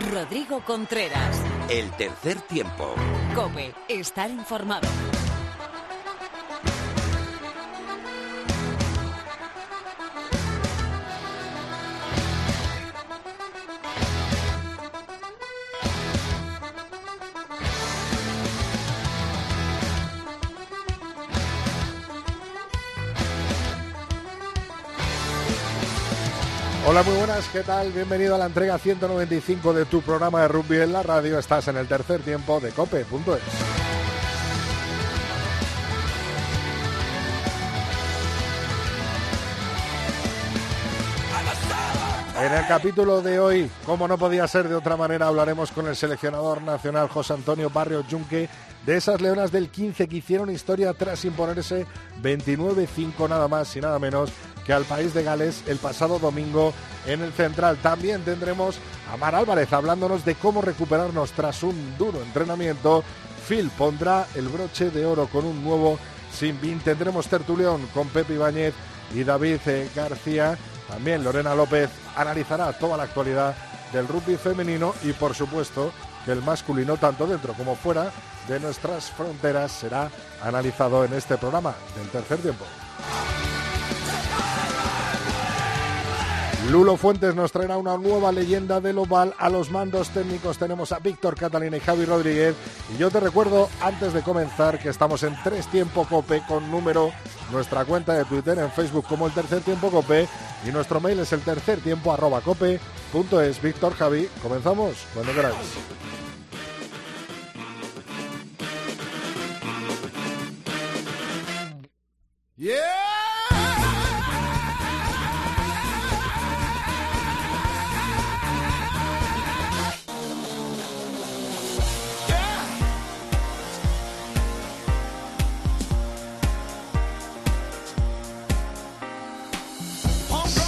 Rodrigo Contreras. El tercer tiempo. Cope, estar informado. Muy buenas, ¿qué tal? Bienvenido a la entrega 195 de tu programa de rugby en la radio. Estás en el tercer tiempo de cope.es. En el capítulo de hoy, como no podía ser de otra manera, hablaremos con el seleccionador nacional José Antonio Barrio Junque de esas leonas del 15 que hicieron historia tras imponerse 29-5 nada más y nada menos que al país de Gales el pasado domingo en el Central. También tendremos a Mar Álvarez hablándonos de cómo recuperarnos tras un duro entrenamiento. Phil pondrá el broche de oro con un nuevo Sinbin. Tendremos tertulión con Pepe Ibáñez y David eh, García. También Lorena López analizará toda la actualidad del rugby femenino y por supuesto que el masculino tanto dentro como fuera de nuestras fronteras será analizado en este programa del tercer tiempo. Lulo Fuentes nos traerá una nueva leyenda del oval. A los mandos técnicos tenemos a Víctor Catalina y Javi Rodríguez. Y yo te recuerdo, antes de comenzar, que estamos en Tres Tiempo Cope con número, nuestra cuenta de Twitter en Facebook como el Tercer Tiempo Cope y nuestro mail es el tercer tiempo arroba cope. Víctor, Javi, comenzamos cuando queráis.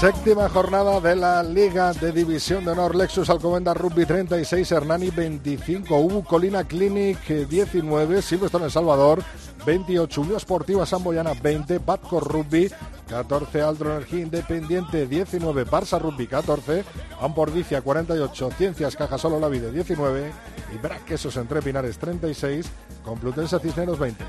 Séptima jornada de la Liga de División de Honor. Lexus Alcobendas Rugby 36, Hernani 25, U Colina Clinic 19, Silverstone El Salvador 28, Unión Esportiva Samboyana 20, Batco Rugby 14, Aldro Energía Independiente 19, Barça Rugby 14, Ampordicia 48, Ciencias Cajasolo La Vida 19 y Braquesos Entre Pinares 36, Complutense Cisneros 20.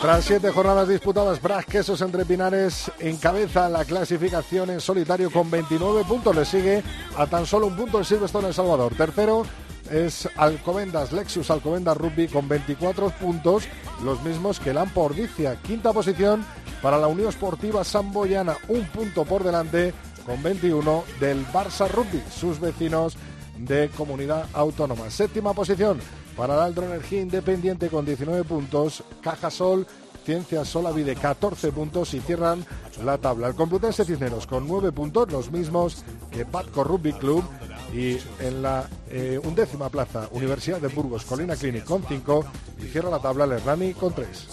Tras siete jornadas disputadas, Brad Quesos entre Pinares encabeza la clasificación en solitario con 29 puntos. Le sigue a tan solo un punto el Silverstone El Salvador. Tercero es Alcobendas, Lexus Alcobendas Rugby con 24 puntos, los mismos que el. Quinta posición para la Unión Esportiva Samboyana, un punto por delante con 21 del Barça Rugby, sus vecinos de comunidad autónoma. Séptima posición para la Aldro Energía Independiente con 19 puntos, Cajasol, Ciencias Solavide 14 puntos y cierran la tabla. El Complutense Cisneros con 9 puntos, los mismos que Patco Rugby Club y en la eh, undécima plaza Universidad de Burgos Colina Clinic con 5 y cierra la tabla el Hernani con 3.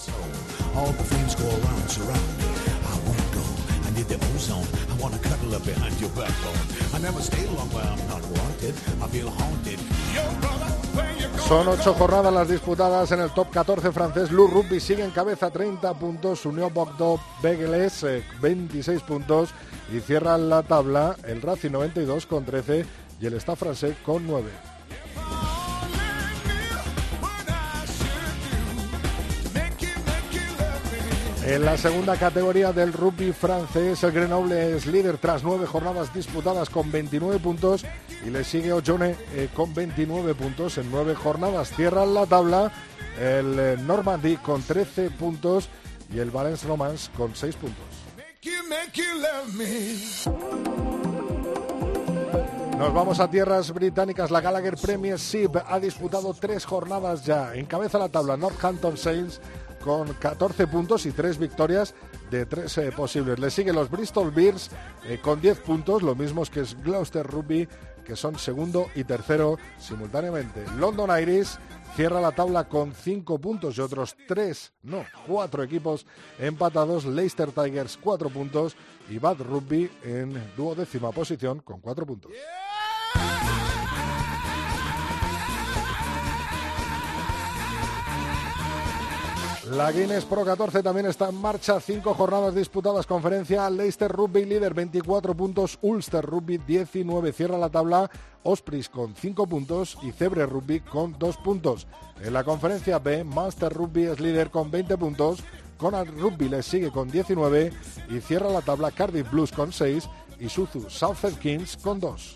Son ocho jornadas las disputadas en el top 14 francés. Lou Rugby sigue en cabeza 30 puntos. Unión Bogdo Begeles 26 puntos. Y cierran la tabla el Racing 92 con 13 y el Stade francés con 9. En la segunda categoría del rugby francés, el Grenoble es líder tras nueve jornadas disputadas con 29 puntos y le sigue Ojone eh, con 29 puntos en nueve jornadas. Cierran la tabla el eh, Normandy con 13 puntos y el Valence Romance con 6 puntos. Nos vamos a tierras británicas. La Gallagher Premiership ha disputado tres jornadas ya. Encabeza la tabla Northampton Saints con 14 puntos y 3 victorias de 3 eh, posibles. Le siguen los Bristol Bears eh, con 10 puntos, lo mismos que es Gloucester Rugby, que son segundo y tercero simultáneamente. London Iris cierra la tabla con 5 puntos y otros 3, no, 4 equipos empatados. Leicester Tigers 4 puntos y Bad Rugby en duodécima posición con 4 puntos. La Guinness Pro 14 también está en marcha. Cinco jornadas disputadas. Conferencia Leicester Rugby líder 24 puntos. Ulster Rugby 19. Cierra la tabla. Ospreys con 5 puntos y Cebre Rugby con 2 puntos. En la conferencia B, Master Rugby es líder con 20 puntos. Conal Rugby le sigue con 19 y cierra la tabla Cardiff Blues con 6 y Suzu Southend Kings con 2.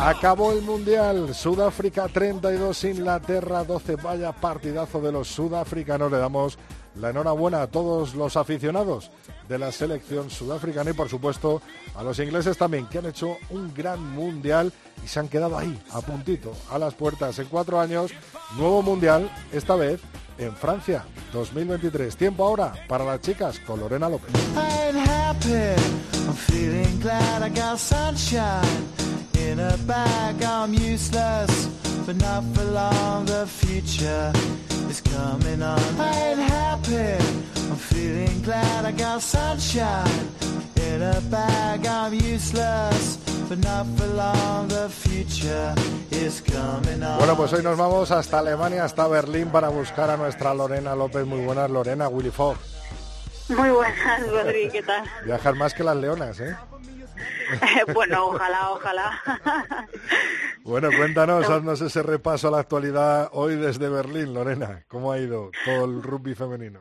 Acabó el Mundial. Sudáfrica 32, Inglaterra 12. Vaya partidazo de los sudafricanos. Le damos la enhorabuena a todos los aficionados de la selección sudafricana y por supuesto a los ingleses también que han hecho un gran mundial y se han quedado ahí a puntito a las puertas en cuatro años nuevo mundial esta vez en Francia 2023 tiempo ahora para las chicas con Lorena López In a bag, I'm useless, but not for long. The future is coming on. I ain't happy, I'm feeling glad I got sunshine. In a bag, I'm useless, but not for long. The future is coming on. Bueno, pues hoy nos vamos hasta Alemania, hasta Berlín, para buscar a nuestra Lorena López. Muy buenas, Lorena, Willy Fogg. Muy buenas, Rodri, ¿qué tal? Viajar más que las leonas, ¿eh? bueno, ojalá, ojalá. bueno, cuéntanos, haznos ese repaso a la actualidad hoy desde Berlín, Lorena. ¿Cómo ha ido todo el rugby femenino?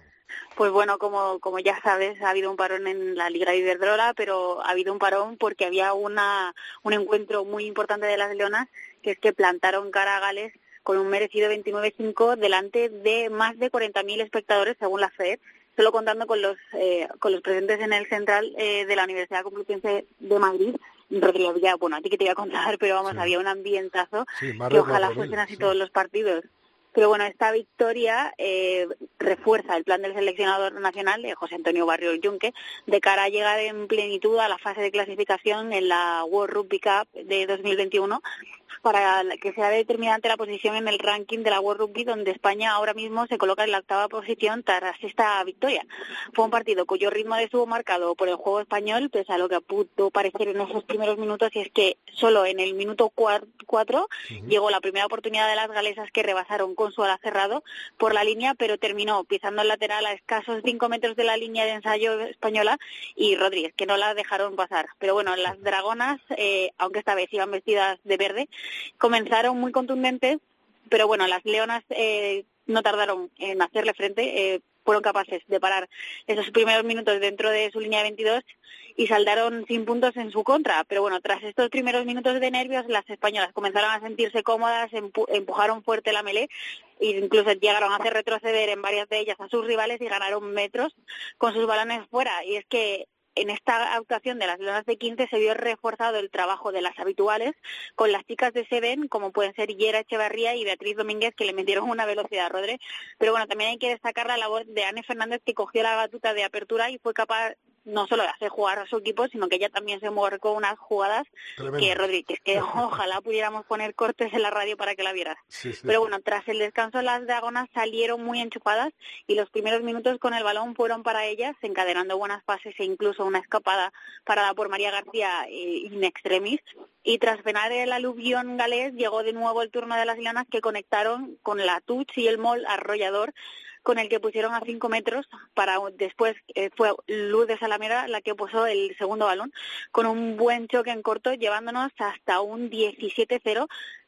Pues bueno, como, como ya sabes, ha habido un parón en la Liga de Iberdrola, pero ha habido un parón porque había una, un encuentro muy importante de las Leonas, que es que plantaron cara a Gales con un merecido 29-5 delante de más de 40.000 espectadores, según la FED, solo contando con los eh, con los presentes en el central eh, de la Universidad Complutense de Madrid. Rodrigo, ya, bueno, a ti que te iba a contar, pero vamos, había un ambientazo que ojalá fuesen así todos los partidos. Pero bueno, esta victoria eh, refuerza el plan del seleccionador nacional, de José Antonio Barrio Yunque, de cara a llegar en plenitud a la fase de clasificación en la World Rugby Cup de 2021 para que sea determinante la posición en el ranking de la World Rugby, donde España ahora mismo se coloca en la octava posición tras esta victoria. Fue un partido cuyo ritmo estuvo marcado por el juego español, pese a lo que pudo parecer en esos primeros minutos, y es que solo en el minuto cuatro llegó la primera oportunidad de las galesas que rebasaron con su ala cerrado por la línea, pero terminó pisando el lateral a escasos cinco metros de la línea de ensayo española y Rodríguez, que no la dejaron pasar. Pero bueno, las dragonas, eh, aunque esta vez iban vestidas de verde, comenzaron muy contundentes, pero bueno, las leonas eh, no tardaron en hacerle frente, eh, fueron capaces de parar esos primeros minutos dentro de su línea de 22 y saldaron sin puntos en su contra. Pero bueno, tras estos primeros minutos de nervios, las españolas comenzaron a sentirse cómodas, empujaron fuerte la melé e incluso llegaron a hacer retroceder en varias de ellas a sus rivales y ganaron metros con sus balones fuera. Y es que en esta actuación de las leonas de 15 se vio reforzado el trabajo de las habituales con las chicas de Seven, como pueden ser Yera Echevarría y Beatriz Domínguez, que le metieron una velocidad, Rodre. Pero bueno, también hay que destacar la labor de Anne Fernández, que cogió la batuta de apertura y fue capaz no solo de hacer jugar a su equipo, sino que ella también se con unas jugadas que, Rodríguez, que ojalá pudiéramos poner cortes en la radio para que la vieras. Pero bueno, tras el descanso las dragonas salieron muy enchufadas y los primeros minutos con el balón fueron para ellas, encadenando buenas pases e incluso una escapada parada por María García in extremis. Y tras penar el aluvión galés, llegó de nuevo el turno de las leonas que conectaron con la Tuch y el Mol arrollador con el que pusieron a cinco metros para después eh, fue Luz de Salamera la que puso el segundo balón con un buen choque en corto llevándonos hasta un 17-0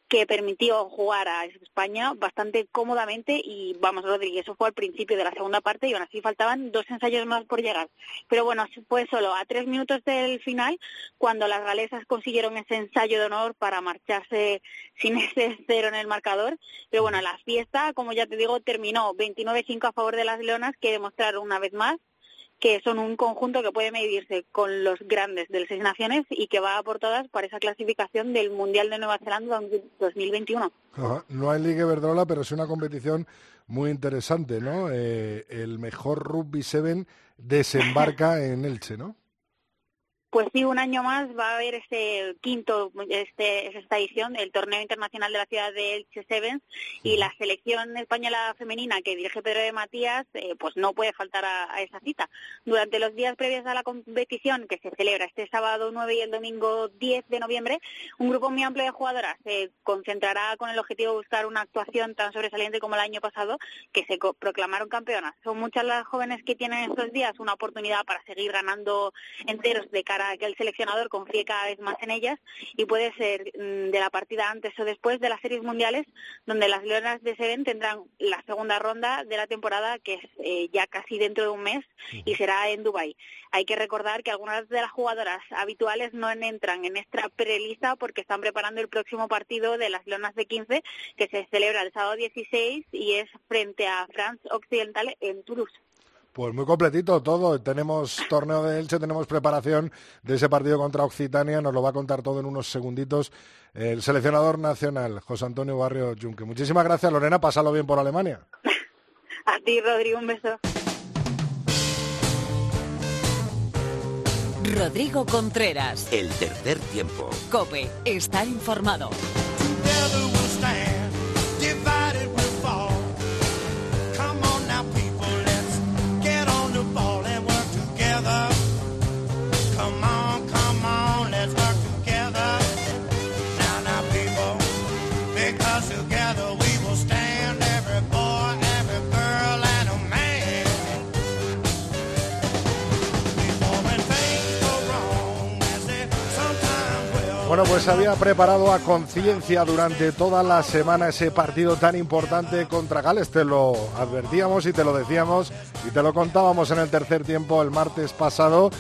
que permitió jugar a España bastante cómodamente y vamos, Rodríguez, eso fue al principio de la segunda parte y aún así faltaban dos ensayos más por llegar. Pero bueno, fue solo a tres minutos del final cuando las galesas consiguieron ese ensayo de honor para marcharse sin ese cero en el marcador. Pero bueno, la fiesta, como ya te digo, terminó 29-5 a favor de las leonas que demostraron una vez más que son un conjunto que puede medirse con los grandes del Seis Naciones y que va por todas para esa clasificación del Mundial de Nueva Zelanda 2021. No hay Liga Verdrola, pero es una competición muy interesante, ¿no? Eh, el mejor Rugby Seven desembarca en Elche, ¿no? Pues sí, un año más va a haber este quinto, este, esta edición, el torneo internacional de la ciudad de Elche Sevens y la selección española femenina que dirige Pedro de Matías, eh, pues no puede faltar a, esa cita. Durante los días previos a la competición, que se celebra este sábado 9 y el domingo 10 de noviembre, un grupo muy amplio de jugadoras se concentrará con el objetivo de buscar una actuación tan sobresaliente como el año pasado, que se proclamaron campeonas. Son muchas las jóvenes que tienen estos días una oportunidad para seguir ganando enteros de cara para que el seleccionador confíe cada vez más en ellas y puede ser mm, de la partida antes o después de las series mundiales, donde las Leonas de Seven tendrán la segunda ronda de la temporada, que es eh, ya casi dentro de un mes, y será en Dubái. Hay que recordar que algunas de las jugadoras habituales no entran en esta prelista porque están preparando el próximo partido de las Leonas de 15, que se celebra el sábado 16 y es frente a France Occidental en Toulouse. Pues muy completito todo. Tenemos torneo de Elche, tenemos preparación de ese partido contra Occitania. Nos lo va a contar todo en unos segunditos el seleccionador nacional, José Antonio Barrio Junque. Muchísimas gracias, Lorena. Pásalo bien por Alemania. A ti, Rodrigo, un beso. Rodrigo Contreras. El tercer tiempo. Cope, estar informado. Bueno, pues había preparado a conciencia durante toda la semana ese partido tan importante contra Gales. Te lo advertíamos y te lo decíamos y te lo contábamos en el tercer tiempo el martes pasado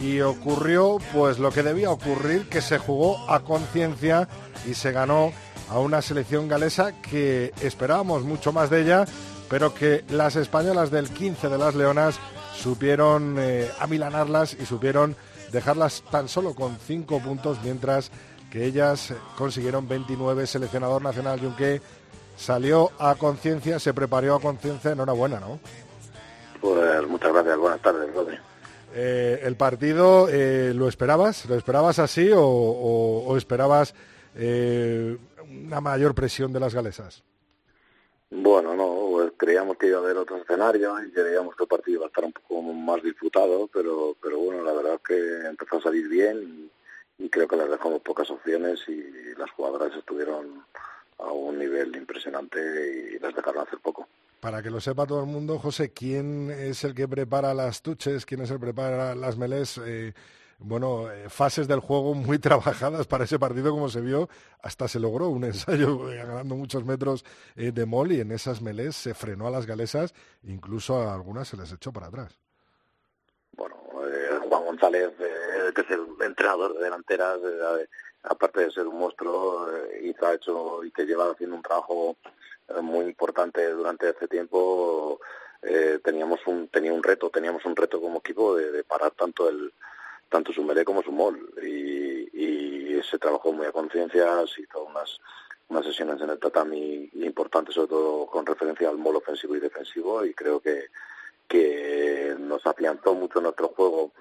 y ocurrió pues lo que debía ocurrir, que se jugó a conciencia y se ganó a una selección galesa que esperábamos mucho más de ella, pero que las españolas del 15 de las Leonas supieron eh, amilanarlas y supieron dejarlas tan solo con cinco puntos, mientras que ellas consiguieron 29. Seleccionador nacional Junque salió a conciencia, se preparó a conciencia. Enhorabuena, ¿no? Pues muchas gracias, buenas tardes, Rodri. Eh, ¿El partido eh, lo esperabas? ¿Lo esperabas así o, esperabas eh, una mayor presión de las galesas? Bueno, no, pues creíamos que iba a haber otro escenario y creíamos que el partido iba a estar un poco más disputado, pero, pero bueno, la verdad es que empezó a salir bien y, creo que les dejamos pocas opciones y las jugadoras estuvieron a un nivel impresionante y les dejaron hacer poco. Para que lo sepa todo el mundo, José, ¿quién es el que prepara las tuches? ¿Quién es el que prepara las melés? Eh, bueno, eh, fases del juego muy trabajadas para ese partido, como se vio, hasta se logró un ensayo eh, ganando muchos metros eh, de mol y en esas melés se frenó a las galesas, incluso a algunas se les echó para atrás. Bueno, Juan González, que es el entrenador de delanteras, aparte de ser un monstruo, hizo, ha hecho y que lleva haciendo un trabajo muy importante durante este tiempo. teníamos un tenía un reto, teníamos un reto como equipo de parar tanto el tanto su melé como su mol. Y, y se trabajó muy a conciencia, se hizo unas, unas sesiones en el tatami importantes, sobre todo con referencia al mol ofensivo y defensivo y creo que, que nos afianzó mucho nuestro juego.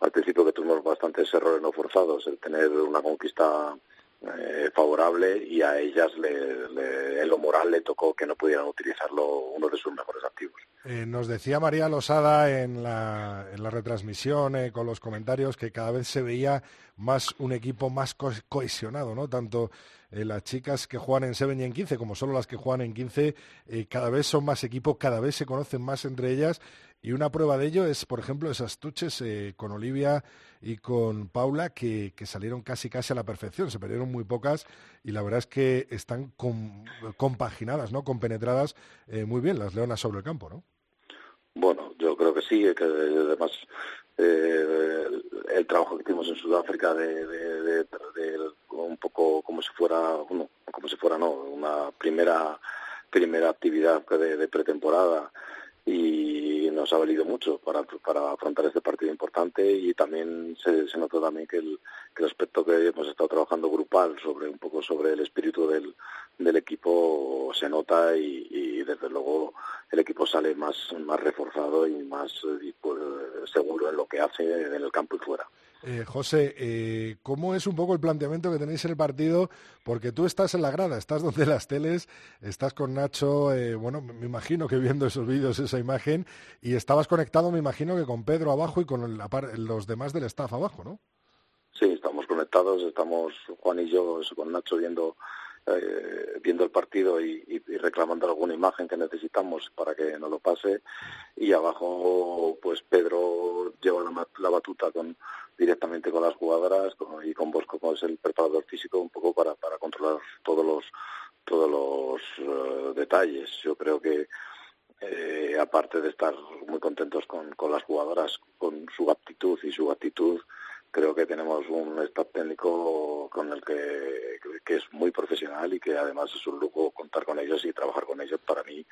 Al principio que tuvimos bastantes errores no forzados, el tener una conquista eh, favorable y a ellas le, en lo moral le tocó que no pudieran utilizarlo uno de sus mejores activos. Eh, nos decía María Losada en la, en la retransmisión eh, con los comentarios que cada vez se veía más un equipo más cohesionado, ¿no? Tanto las chicas que juegan en 7 y en 15 como solo las que juegan en 15 cada vez son más equipo, cada vez se conocen más entre ellas y una prueba de ello es, por ejemplo, esas tuches con Olivia y con Paula que, salieron casi casi a la perfección, se perdieron muy pocas y la verdad es que están compaginadas, ¿no? compenetradas eh, muy bien las leonas sobre el campo, ¿no? Bueno, yo creo que sí, que además eh, el trabajo que hicimos en Sudáfrica de, un poco como si fuera, bueno, como si fuera no, una primera primera actividad de pretemporada y nos ha valido mucho para, para afrontar este partido importante y también se, se notó también que el, que el aspecto que hemos estado trabajando grupal sobre un poco sobre el espíritu del, del equipo se nota y, desde luego el equipo sale más, más reforzado y más pues, seguro en lo que hace en el campo y fuera. Eh, José, eh, ¿cómo es un poco el planteamiento que tenéis en el partido? Porque tú estás en la grada, estás donde las teles, estás con Nacho, eh, bueno, me imagino que viendo esos vídeos, esa imagen, y estabas conectado, me imagino que con Pedro abajo y con los demás del staff abajo, ¿no? Sí, estamos conectados, estamos Juan y yo con Nacho viendo eh, viendo el partido y, reclamando alguna imagen que necesitamos para que nos lo pase. Y abajo pues Pedro lleva la, batuta con directamente con las jugadoras y con Bosco como es el preparador físico un poco para, para controlar todos los todos los eh, detalles. Yo creo que eh, aparte de estar muy contentos con, con las jugadoras con su aptitud y su actitud creo que tenemos un staff técnico con el que, que, es muy profesional y que además es un lujo contar con ellos y trabajar con ellos. Para mí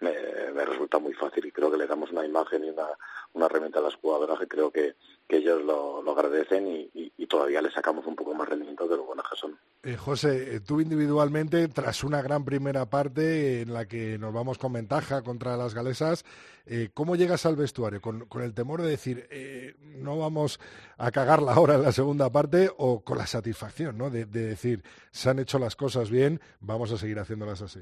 me, resulta muy fácil y creo que le damos una imagen y una, una herramienta a las jugadoras que creo que, que ellos lo, lo agradecen y, y, todavía le sacamos un poco más rendimiento de lo buenas que son. Eh, José, eh, tú individualmente, tras una gran primera parte en la que nos vamos con ventaja contra las galesas, eh, ¿cómo llegas al vestuario? ¿Con, con el temor de decir, eh, no vamos a cagarla ahora en la segunda parte o con la satisfacción ¿no? de, decir, se han hecho las cosas bien, vamos a seguir haciéndolas así?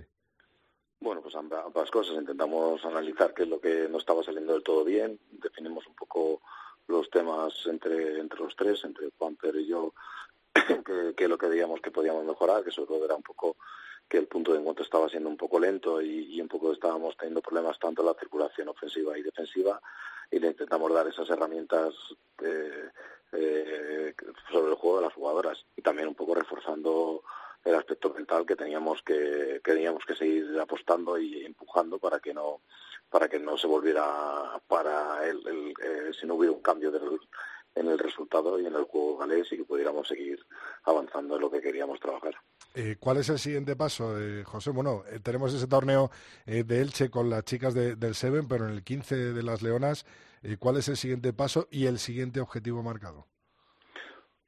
Pues ambas cosas. Intentamos analizar qué es lo que no estaba saliendo del todo bien, definimos un poco los temas entre, entre los tres, entre Juan Pedro y yo, qué es lo que veíamos que podíamos mejorar, que sobre todo era un poco que el punto de encuentro estaba siendo un poco lento y, un poco estábamos teniendo problemas tanto en la circulación ofensiva y defensiva y le intentamos dar esas herramientas eh, eh, sobre el juego de las jugadoras y también un poco reforzando el aspecto mental que teníamos que, que teníamos que seguir apostando y empujando para que no para que no se volviera para el, eh, si no hubiera un cambio del, en el resultado y en el juego galés y que pudiéramos seguir avanzando en lo que queríamos trabajar. Eh, ¿Cuál es el siguiente paso, eh, José? Bueno, eh, tenemos ese torneo de Elche con las chicas del Seven, pero en el 15 de las Leonas, ¿cuál es el siguiente paso y el siguiente objetivo marcado?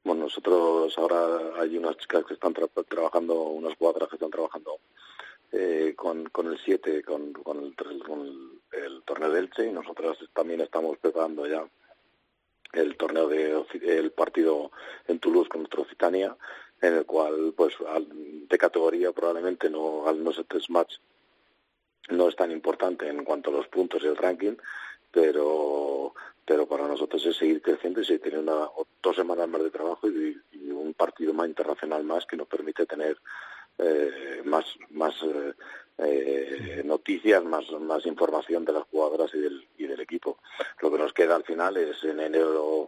Bueno, nosotros ahora hay unas chicas que están trabajando, unas jugadoras que están trabajando con, con el 7, con, con, el, con el torneo de Elche y nosotros también estamos preparando ya el torneo de el partido en Toulouse contra Occitania en el cual pues de categoría probablemente no al no ser test match no es tan importante en cuanto a los puntos y el ranking pero pero para nosotros es seguir creciendo y seguir teniendo dos semanas más de trabajo y, un partido más internacional más que nos permite tener eh, más más eh, eh, noticias, más, más información de las jugadoras y del, y del equipo. Lo que nos queda al final es en enero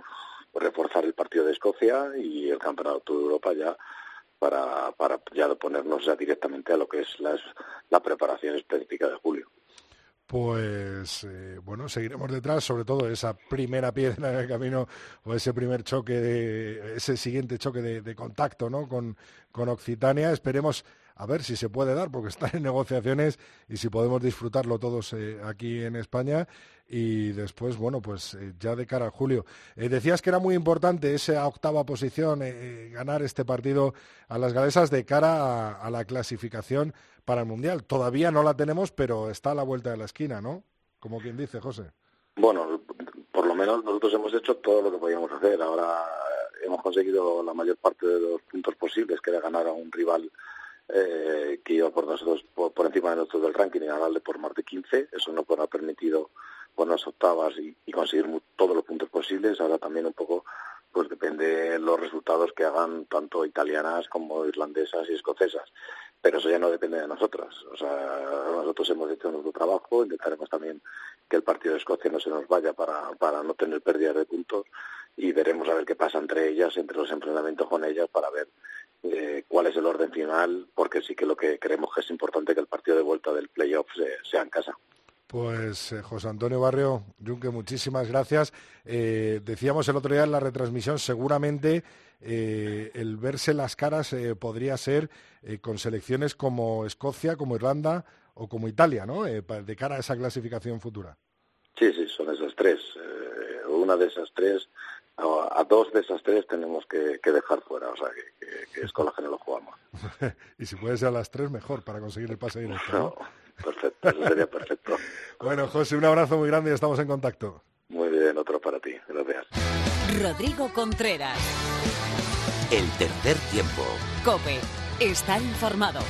reforzar el partido de Escocia y el Campeonato de Europa ya para, para ya ponernos ya directamente a lo que es la, la preparación específica de julio. Pues eh, bueno, seguiremos detrás, sobre todo esa primera piedra en el camino o ese primer choque, ese siguiente choque de, de contacto ¿no? con, con Occitania. Esperemos a ver si se puede dar, porque están en negociaciones y si podemos disfrutarlo todos eh, aquí en España. Y después, bueno, pues eh, ya de cara a julio. Eh, decías que era muy importante esa octava posición, ganar este partido a las galesas de cara a, la clasificación para el Mundial. Todavía no la tenemos, pero está a la vuelta de la esquina, ¿no? Como quien dice, José. Bueno, por lo menos nosotros hemos hecho todo lo que podíamos hacer. Ahora hemos conseguido la mayor parte de los puntos posibles, que era ganar a un rival eh, que iba por nosotros por, encima de nosotros del ranking y ganarle por más de 15. Eso nos ha permitido buenas octavas y, conseguir todos los puntos posibles. Ahora también un poco pues depende de los resultados que hagan tanto italianas como irlandesas y escocesas. Pero eso ya no depende de nosotras. O sea, nosotros hemos hecho nuestro trabajo, intentaremos también que el partido de Escocia no se nos vaya para, para no tener pérdidas de puntos y veremos a ver qué pasa entre ellas, entre los enfrentamientos con ellas para ver eh, cuál es el orden final, porque sí que lo que creemos que es importante que el partido de vuelta del playoff sea en casa. Pues eh, José Antonio Barrio, Junque, muchísimas gracias. Eh, decíamos el otro día en la retransmisión, seguramente el verse las caras podría ser con selecciones como Escocia, como Irlanda o como Italia, ¿no? de cara a esa clasificación futura. Sí, sí, son esas tres. una de esas tres a dos de esas tres tenemos que, dejar fuera, o sea, que, es con la que no lo jugamos. y si puede ser a las tres, mejor, para conseguir el pase directo. ¿no? perfecto, eso sería perfecto. bueno, José, un abrazo muy grande y estamos en contacto. Muy bien, otro para ti. Gracias. Rodrigo Contreras. El tercer tiempo. Cope. Estar informado.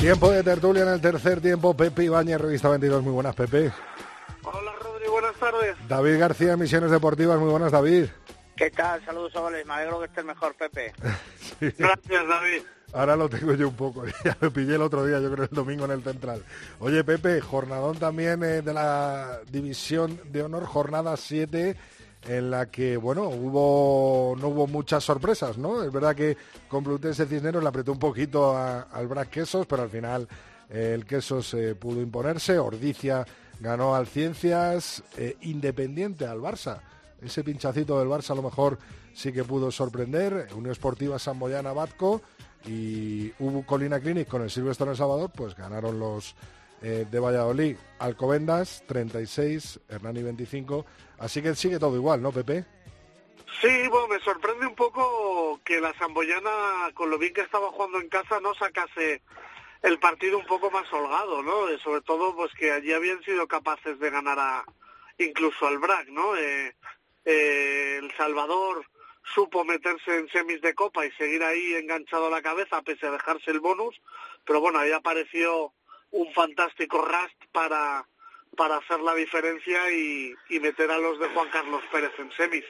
Tiempo de tertulia en el tercer tiempo. Pepe Ibañez, Revista 22. Muy buenas, Pepe. Hola, Rodri. Buenas tardes. David García, Misiones Deportivas. Muy buenas, David. ¿Qué tal? Saludos, Oles. Me alegro que estés mejor, Pepe. Gracias, David. Ahora lo tengo yo un poco. Ya lo pillé el otro día, yo creo el domingo en el Central. Oye, Pepe, jornadón también eh, de la División de Honor, jornada 7 en la que, bueno, hubo no hubo muchas sorpresas, ¿no? Es verdad que Complutense Cisneros le apretó un poquito al Brac Quesos, pero al final el Quesos eh, pudo imponerse, Ordicia ganó al Ciencias, eh, Independiente al Barça. Ese pinchacito del Barça a lo mejor sí que pudo sorprender, Unión Esportiva Samboyana Batco y hubo Colina Clinic con el Silvestre en El Salvador, pues ganaron los de Valladolid, Alcobendas 36, Hernani 25, Así que sigue todo igual, ¿no, Pepe? Sí, bueno, me sorprende un poco que la Samboyana, con lo bien que estaba jugando en casa, no sacase el partido un poco más holgado, ¿no? Eh, sobre todo, pues que allí habían sido capaces de ganar a incluso al BRAC, ¿no? Eh, eh, el Salvador supo meterse en semis de copa y seguir ahí enganchado a la cabeza pese a dejarse el bonus, pero bueno, ahí apareció un fantástico Rust para para hacer la diferencia y, meter a los de Juan Carlos Pérez en semis.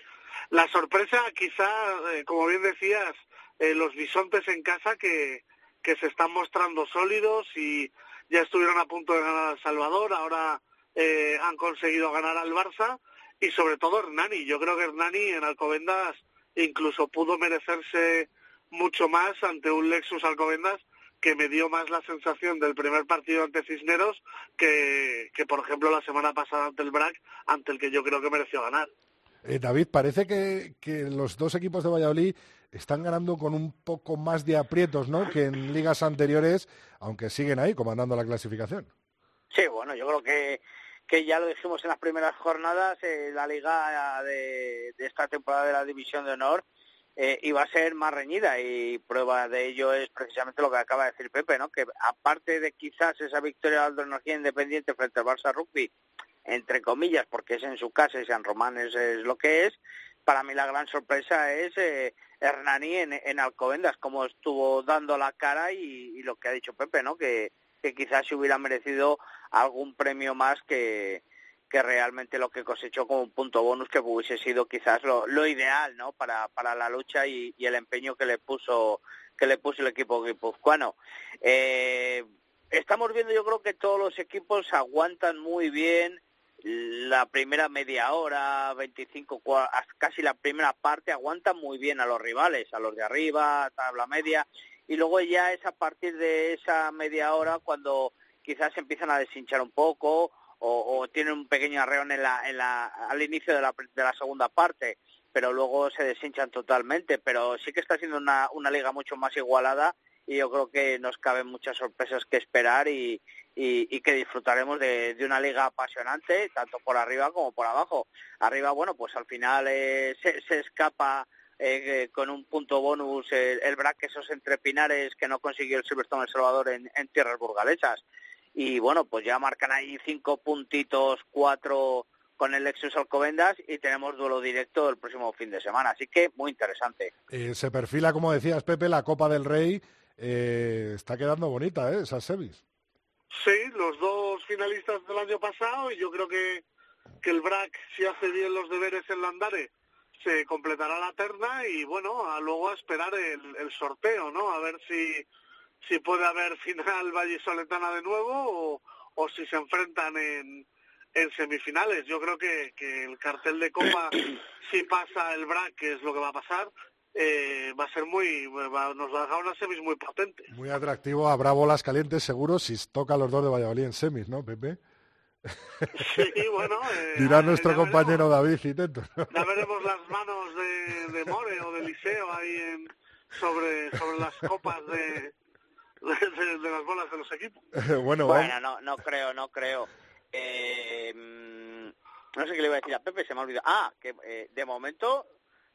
La sorpresa, quizá, eh, como bien decías, eh, los bisontes en casa que, que se están mostrando sólidos y ya estuvieron a punto de ganar al Salvador, ahora eh, han conseguido ganar al Barça y sobre todo Hernani. Yo creo que Hernani en Alcobendas incluso pudo merecerse mucho más ante un Lexus Alcobendas que me dio más la sensación del primer partido ante Cisneros que, por ejemplo, la semana pasada ante el BRAC, ante el que yo creo que mereció ganar. Eh, David, parece que, que, los dos equipos de Valladolid están ganando con un poco más de aprietos ¿no? que en ligas anteriores, aunque siguen ahí comandando la clasificación. Sí, bueno, yo creo que, que ya lo dijimos en las primeras jornadas, eh, la liga de, de esta temporada de la División de Honor eh, iba a ser más reñida y prueba de ello es precisamente lo que acaba de decir Pepe, ¿no? Que aparte de quizás esa victoria de Energía Independiente frente al Barça Rugby, entre comillas, porque es en su casa y San Román es, lo que es, para mí la gran sorpresa es eh, Hernani en, Alcobendas, como estuvo dando la cara y, lo que ha dicho Pepe, ¿no? Que, que quizás se hubiera merecido algún premio más que, que realmente lo que cosechó como un punto bonus que hubiese sido quizás lo, lo ideal no para, para la lucha y, el empeño que le puso que le puso el equipo guipuzcoano. Eh, estamos viendo yo creo que todos los equipos aguantan muy bien la primera media hora 25 casi la primera parte aguantan muy bien a los rivales a los de arriba tabla media y luego ya es a partir de esa media hora cuando quizás empiezan a deshinchar un poco o, tienen un pequeño arreón en la, en la, al inicio de la, de la segunda parte, pero luego se deshinchan totalmente. Pero sí que está siendo una, una liga mucho más igualada y yo creo que nos caben muchas sorpresas que esperar y, y, que disfrutaremos de, una liga apasionante, tanto por arriba como por abajo. Arriba, bueno, pues al final eh, se, escapa eh, con un punto bonus el, el esos entre Pinares que no consiguió el Silverstone El Salvador en tierras burgalesas y bueno, pues ya marcan ahí cinco puntitos, cuatro con el Lexus Alcobendas y tenemos duelo directo el próximo fin de semana, así que muy interesante. Eh, se perfila, como decías Pepe, la Copa del Rey, eh, está quedando bonita, ¿eh? Esas semis. Sí, los dos finalistas del año pasado y yo creo que, que el BRAC, si hace bien los deberes en Landare, se completará la terna y bueno, a luego a esperar el, el sorteo, ¿no? A ver si si puede haber final Valle-Soletana de nuevo o, si se enfrentan en, en semifinales. Yo creo que, que el cartel de Copa, si pasa el BRAC, que es lo que va a pasar, eh, va a ser muy, nos va a dejar una semis muy potente. Muy atractivo, habrá bolas calientes seguro si toca los dos de Valladolid en semis, ¿no, Pepe? Sí, bueno. Eh, Dirá nuestro compañero veremos. David Citeto. Ya veremos las manos de, de More o de Liceo ahí en, sobre, sobre las copas de, de, las bolas de los equipos. bueno, Bueno, no, no creo, no creo. Eh, mm, no sé qué le iba a decir a Pepe, se me ha olvidado. Ah, que eh, de momento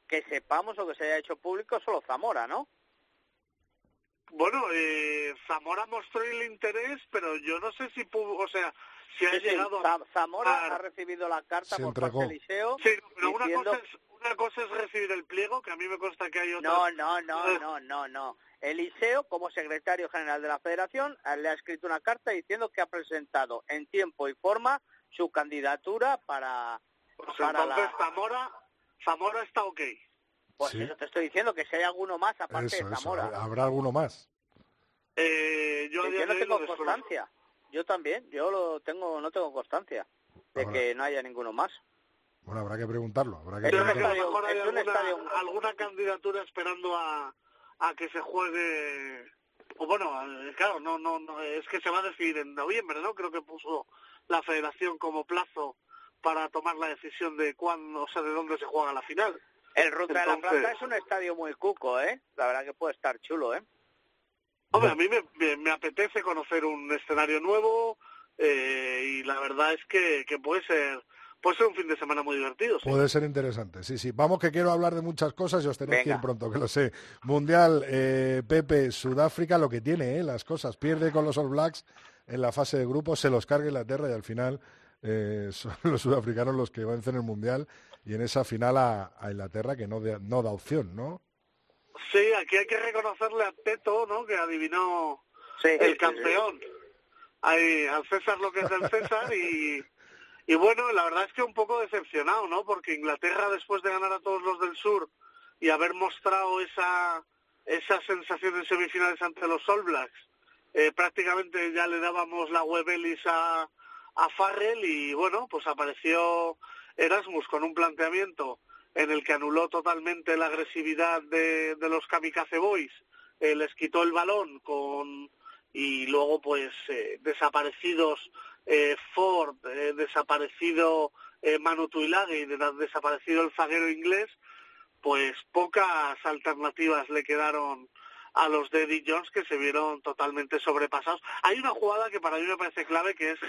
que sepamos o que se haya hecho público solo Zamora, ¿no? Bueno, eh, Zamora mostró el interés, pero yo no sé si, pu- o sea, si ha Sí, sí, llegado a... Zamora a- ha recibido la carta Se por entregó. parte de Eliseo. Sí, pero una diciendo- cosa, es, una cosa es recibir el pliego, que a mí me consta que hay otra... No, no, no, no, no, no. Eliseo, como secretario general de la Federación, le ha escrito una carta diciendo que ha presentado en tiempo y forma su candidatura para, Pues para entonces la- Zamora, Zamora está ok. Pues Sí. eso te estoy diciendo, que si hay alguno más aparte eso, de eso. Zamora. ¿Habrá alguno más? Eh, yo no tengo constancia. Yo también, yo lo tengo, no tengo constancia de Ahora. que no haya ninguno más. Bueno, habrá que preguntarlo. Habrá que preguntarlo. lo mejor hay es un alguna, estadio- alguna candidatura esperando a, a que se juegue... O bueno, claro, no, no, no, es que se va a decidir en noviembre, ¿no? Creo que puso la federación como plazo para tomar la decisión de cuándo, o sea, de dónde se juega la final. El Ruta de la Plata es un estadio muy cuco, ¿eh? La verdad que puede estar chulo, ¿eh? Hombre, a mí me, me- me apetece conocer un escenario nuevo eh, y la verdad es que, que puede ser puede ser un fin de semana muy divertido. sí. Puede ser interesante, sí, sí. Vamos que quiero hablar de muchas cosas y os tenéis que ir pronto, que lo sé. Mundial, eh, Pepe, Sudáfrica, lo que tiene, eh, las cosas. Pierde con los All Blacks en la fase de grupos, se los carga Inglaterra y al final eh, son los sudafricanos los que vencen el Mundial y en esa final a, a Inglaterra que no, de- no da opción, ¿no? Sí, aquí hay que reconocerle a Teto, ¿no? Que adivinó Sí, sí, el sí. campeón. Hay al César lo que es del César y, y bueno, la verdad es que un poco decepcionado, ¿no? Porque Inglaterra después de ganar a todos los del sur y haber mostrado esa esa sensación en semifinales ante los All Blacks, eh, prácticamente ya le dábamos la web Ellis a, a Farrell y bueno, pues apareció Erasmus con un planteamiento en el que anuló totalmente la agresividad de, de los Kamikaze Boys, eh, les quitó el balón con y luego pues eh, desaparecidos eh, Ford, eh, desaparecido eh, Manu Tuilagi desaparecido el zaguero inglés, pues pocas alternativas le quedaron a los de Eddie Jones que se vieron totalmente sobrepasados. Hay una jugada que para mí me parece clave que es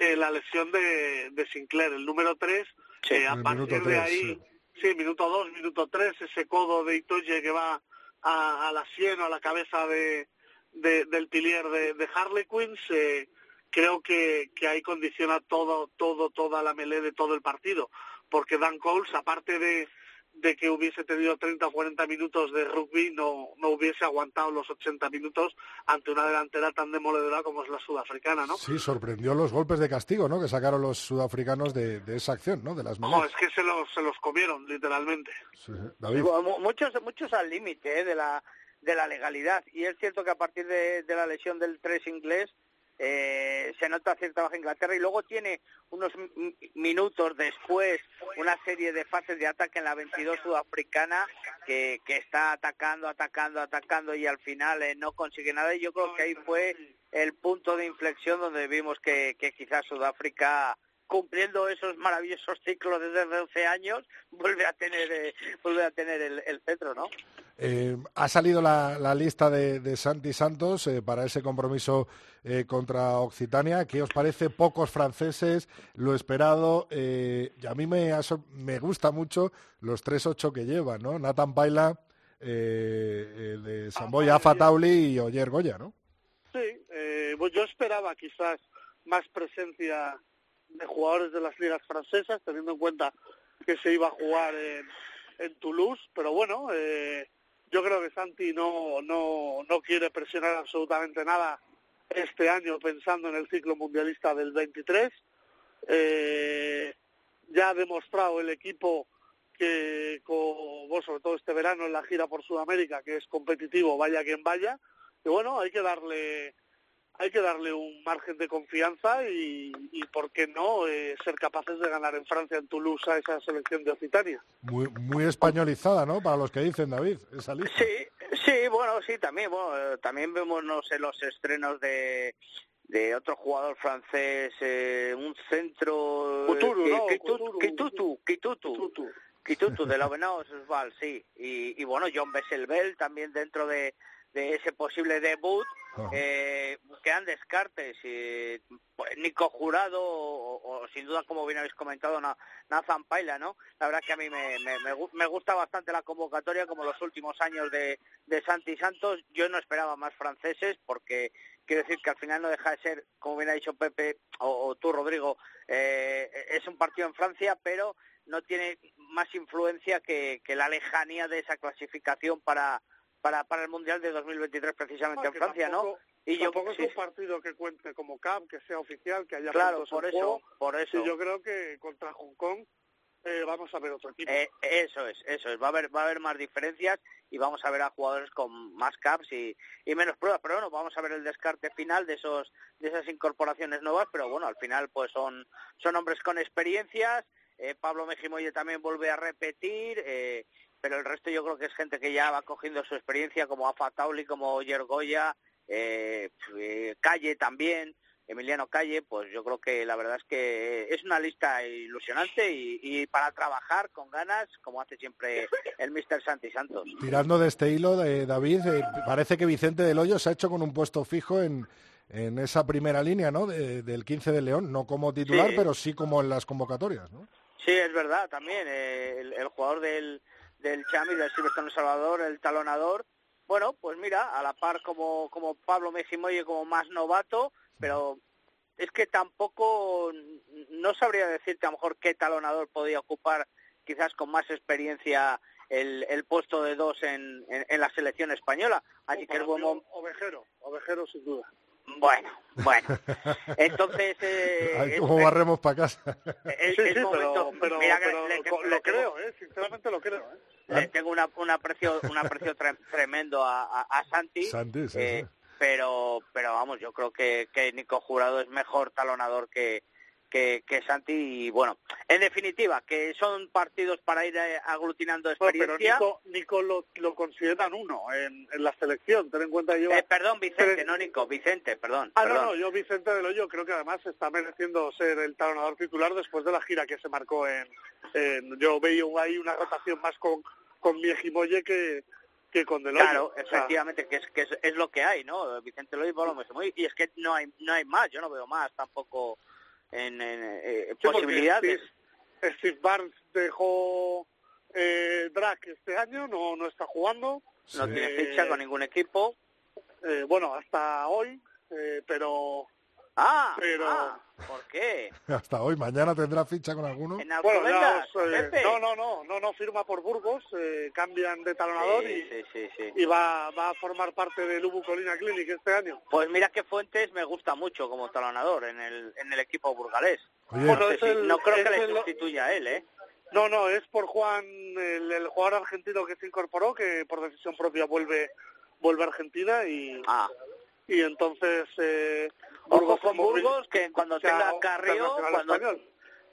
eh, la lesión de, de Sinclair, el número 3, Sí, a el partir de tres, ahí, sí. sí, minuto 2, minuto 3, ese codo de Itoye que va a, a la sien o a la cabeza de, de- del pilier de, de Harlequins, eh, creo que, que ahí condiciona todo, todo, toda la melee de todo el partido, porque Dan Coles, aparte de, de que hubiese tenido 30 o 40 minutos de rugby, no, no hubiese aguantado los 80 minutos ante una delantera tan demoledora como es la sudafricana, ¿no? Sí, sorprendió los golpes de castigo, ¿no? Que sacaron los sudafricanos de, de esa acción, ¿no? De las manos. es que se los, se los comieron, literalmente. Sí. David. Mu- mu- Muchos, muchos al límite ¿eh? de la de la legalidad. Y es cierto que a partir de, de la lesión del 3 inglés eh, se nota cierta baja Inglaterra y luego tiene unos minutos después una serie de fases de ataque en la 22 sudafricana que, que está atacando, atacando, atacando y al final eh, no consigue nada. Y yo creo que ahí fue el punto de inflexión donde vimos que, quizás Sudáfrica cumpliendo esos maravillosos ciclos desde 12 años vuelve a tener eh, vuelve a tener el, el cetro, ¿no? Eh, ha salido la, la lista de, de Santi Santos eh, para ese compromiso eh, contra Occitania. ¿Qué os parece? Pocos franceses, lo esperado. eh, y a mí me, me gusta mucho los 3-8 que llevan, ¿no? Nathan Baila, eh, el de Samboya, Afa Tauli y Oyer Goya, ¿no? Sí, eh, pues yo esperaba quizás más presencia de jugadores de las ligas francesas, teniendo en cuenta que se iba a jugar en, en Toulouse, pero bueno, eh, yo creo que Santi no, no, no quiere presionar absolutamente nada este año pensando en el ciclo mundialista del 23. Eh, ya ha demostrado el equipo que, con, sobre todo este verano en la gira por Sudamérica, que es competitivo, vaya quien vaya, y bueno, hay que darle hay que darle un margen de confianza y, y por qué no, eh, ser capaces de ganar en Francia, en Toulouse, a esa selección de Occitania. Muy, muy españolizada, ¿no? Para los que dicen, David, esa lista. Sí, sí, bueno, sí, también, bueno, eh, también vemos, no sé, los estrenos de, de otro jugador francés, eh, un centro... Kuturu, eh, ¿no? Kitutu, Kuturu. Kitutu, Kitutu. Kitutu de la Venao Val, sí. Y, y bueno, John Besselbel también dentro de, de ese posible debut. Eh, quedan descartes. eh, pues, Nico Jurado o, o sin duda, como bien habéis comentado, Na- Nathan Paila, ¿no? La verdad que a mí me, me, me gusta bastante la convocatoria, como los últimos años de, de Santi Santos. Yo no esperaba más franceses porque quiero decir que al final no deja de ser, como bien ha dicho Pepe o, o tú, Rodrigo, eh, es un partido en Francia, pero no tiene más influencia que, que la lejanía de esa clasificación para, para, para el Mundial de 2023 precisamente Ah, en Francia, ¿no? tampoco- Y yo tampoco es sí, un partido que cuente como CAP, que sea oficial, que haya claro, por eso, juego. por eso. Y yo creo que contra Hong Kong eh, vamos a ver otro equipo. Eh, eso es, eso es. Va a haber, va a haber más diferencias y vamos a ver a jugadores con más caps y, y menos pruebas. Pero bueno, vamos a ver el descarte final de esos, de esas incorporaciones nuevas. Pero bueno, al final pues son, son hombres con experiencias. Eh, Pablo Mejimoye también vuelve a repetir. eh, pero el resto yo creo que es gente que ya va cogiendo su experiencia, como Afa Tauli, como Yergoya, eh, eh, Calle también. Emiliano Calle, pues yo creo que la verdad es que es una lista ilusionante y, y para trabajar con ganas, como hace siempre el Mr. Santi Santos. Tirando de este hilo, de David, eh, parece que Vicente del Hoyo se ha hecho con un puesto fijo en, en esa primera línea, ¿no? De- del 15 de León, no como titular, Sí. pero sí como en las convocatorias, ¿no? Sí, es verdad, también eh, el, el jugador del, del Chami, del Silverstone El Salvador, el talonador, bueno, pues mira, a la par como, como Pablo Mejimoye como más novato, pero es que tampoco, no sabría decirte a lo mejor qué talonador podía ocupar quizás con más experiencia el, el puesto de dos en, en, en la selección española. Así que es buen Ovejero, Ovejero sin duda. Bueno, bueno. Entonces... Eh, Ay, es- ¿Cómo barremos para casa? es- Sí, es sí, momento- pero, pero, mira que pero le- lo, le- lo le creo, ¿eh? Sinceramente lo creo, ¿eh? Le tengo una, un aprecio un aprecio tremendo a, a, a Santi, Santi, sí, eh, sí. pero pero vamos yo creo que, que Nico Jurado es mejor talonador que, que, que Santi y bueno en definitiva que son partidos para ir eh, aglutinando Bueno, pero experiencia Nico, Nico lo, lo consideran uno en, en la selección. Ten en cuenta que lleva... Eh, perdón Vicente Pero- no Nico Vicente perdón Ah, perdón. no, no, yo Vicente del Hoyo creo que además está mereciendo ser el talonador titular después de la gira que se marcó en... en- yo veo ahí una rotación más con, con Miejimoye que, que con Del Hoyo. Claro, efectivamente, que es que es, es lo que hay, ¿no? Vicente Loy y Pablo Mejimoy, y es que no hay no hay más, yo no veo más tampoco en, en, eh, sí, posibilidades. Steve, Steve Barnes dejó eh, Drag este año, no, no está jugando. No Sí. tiene Eh, ficha con ningún equipo. Eh, bueno, hasta hoy, eh, pero Ah, pero- ah, ¿por qué? Hasta hoy, mañana tendrá ficha con alguno. En bueno, ya os, eh, no, no, no, no, no firma por Burgos, eh, cambian de talonador Sí, y, sí, sí, sí. y va, va a formar parte del Ubu Colina Clinic este año. Pues mira que Fuentes me gusta mucho como talonador en el, en el equipo burgalés. Oye, Bueno, Sí, es sí, el- no creo es que le sustituya a él, ¿eh? No, no, es por Juan, el, el jugador argentino que se incorporó, que por decisión propia vuelve vuelve a Argentina y, Ah, y entonces eh, ojo con Burgos que cuando tenga Carrió, cuando.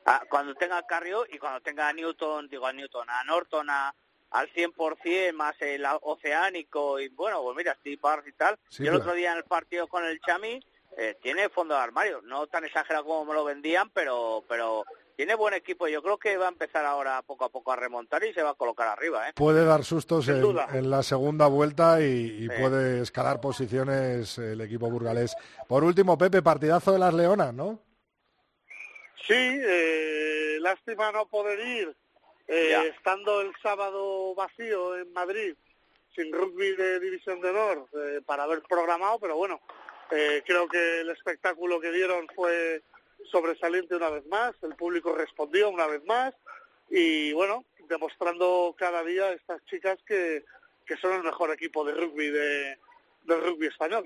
Ah, cuando tenga Carrió y cuando tenga a Newton, digo a Newton, a Norton a, al 100% más el oceánico y bueno, pues mira, Steve Barnes y tal. Sí, Yo el otro día en el partido con el Chami eh, tiene fondo de armario, no tan exagerado como me lo vendían, pero pero tiene buen equipo. Yo creo que va a empezar ahora poco a poco a remontar y se va a colocar arriba, ¿eh? Puede dar sustos en, la segunda vuelta y, y Sí. puede escalar posiciones el equipo burgalés. Por último, Pepe, partidazo de las Leonas, ¿no? Sí, eh, lástima no poder ir, eh, estando el sábado vacío en Madrid, sin rugby de División de Honor, eh, para haber programado, pero bueno, eh, creo que el espectáculo que dieron fue sobresaliente una vez más, el público respondió una vez más, y bueno, demostrando cada día estas chicas que, que son el mejor equipo de rugby de, del rugby español.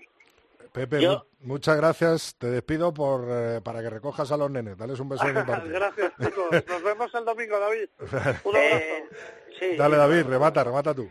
Pepe, Yo- muchas gracias. Te despido por, eh, para que recojas a los nenes. Dales un beso de mi parte. Gracias chicos, nos vemos el domingo David. Un abrazo. Eh, sí, Dale, David, remata, remata tú.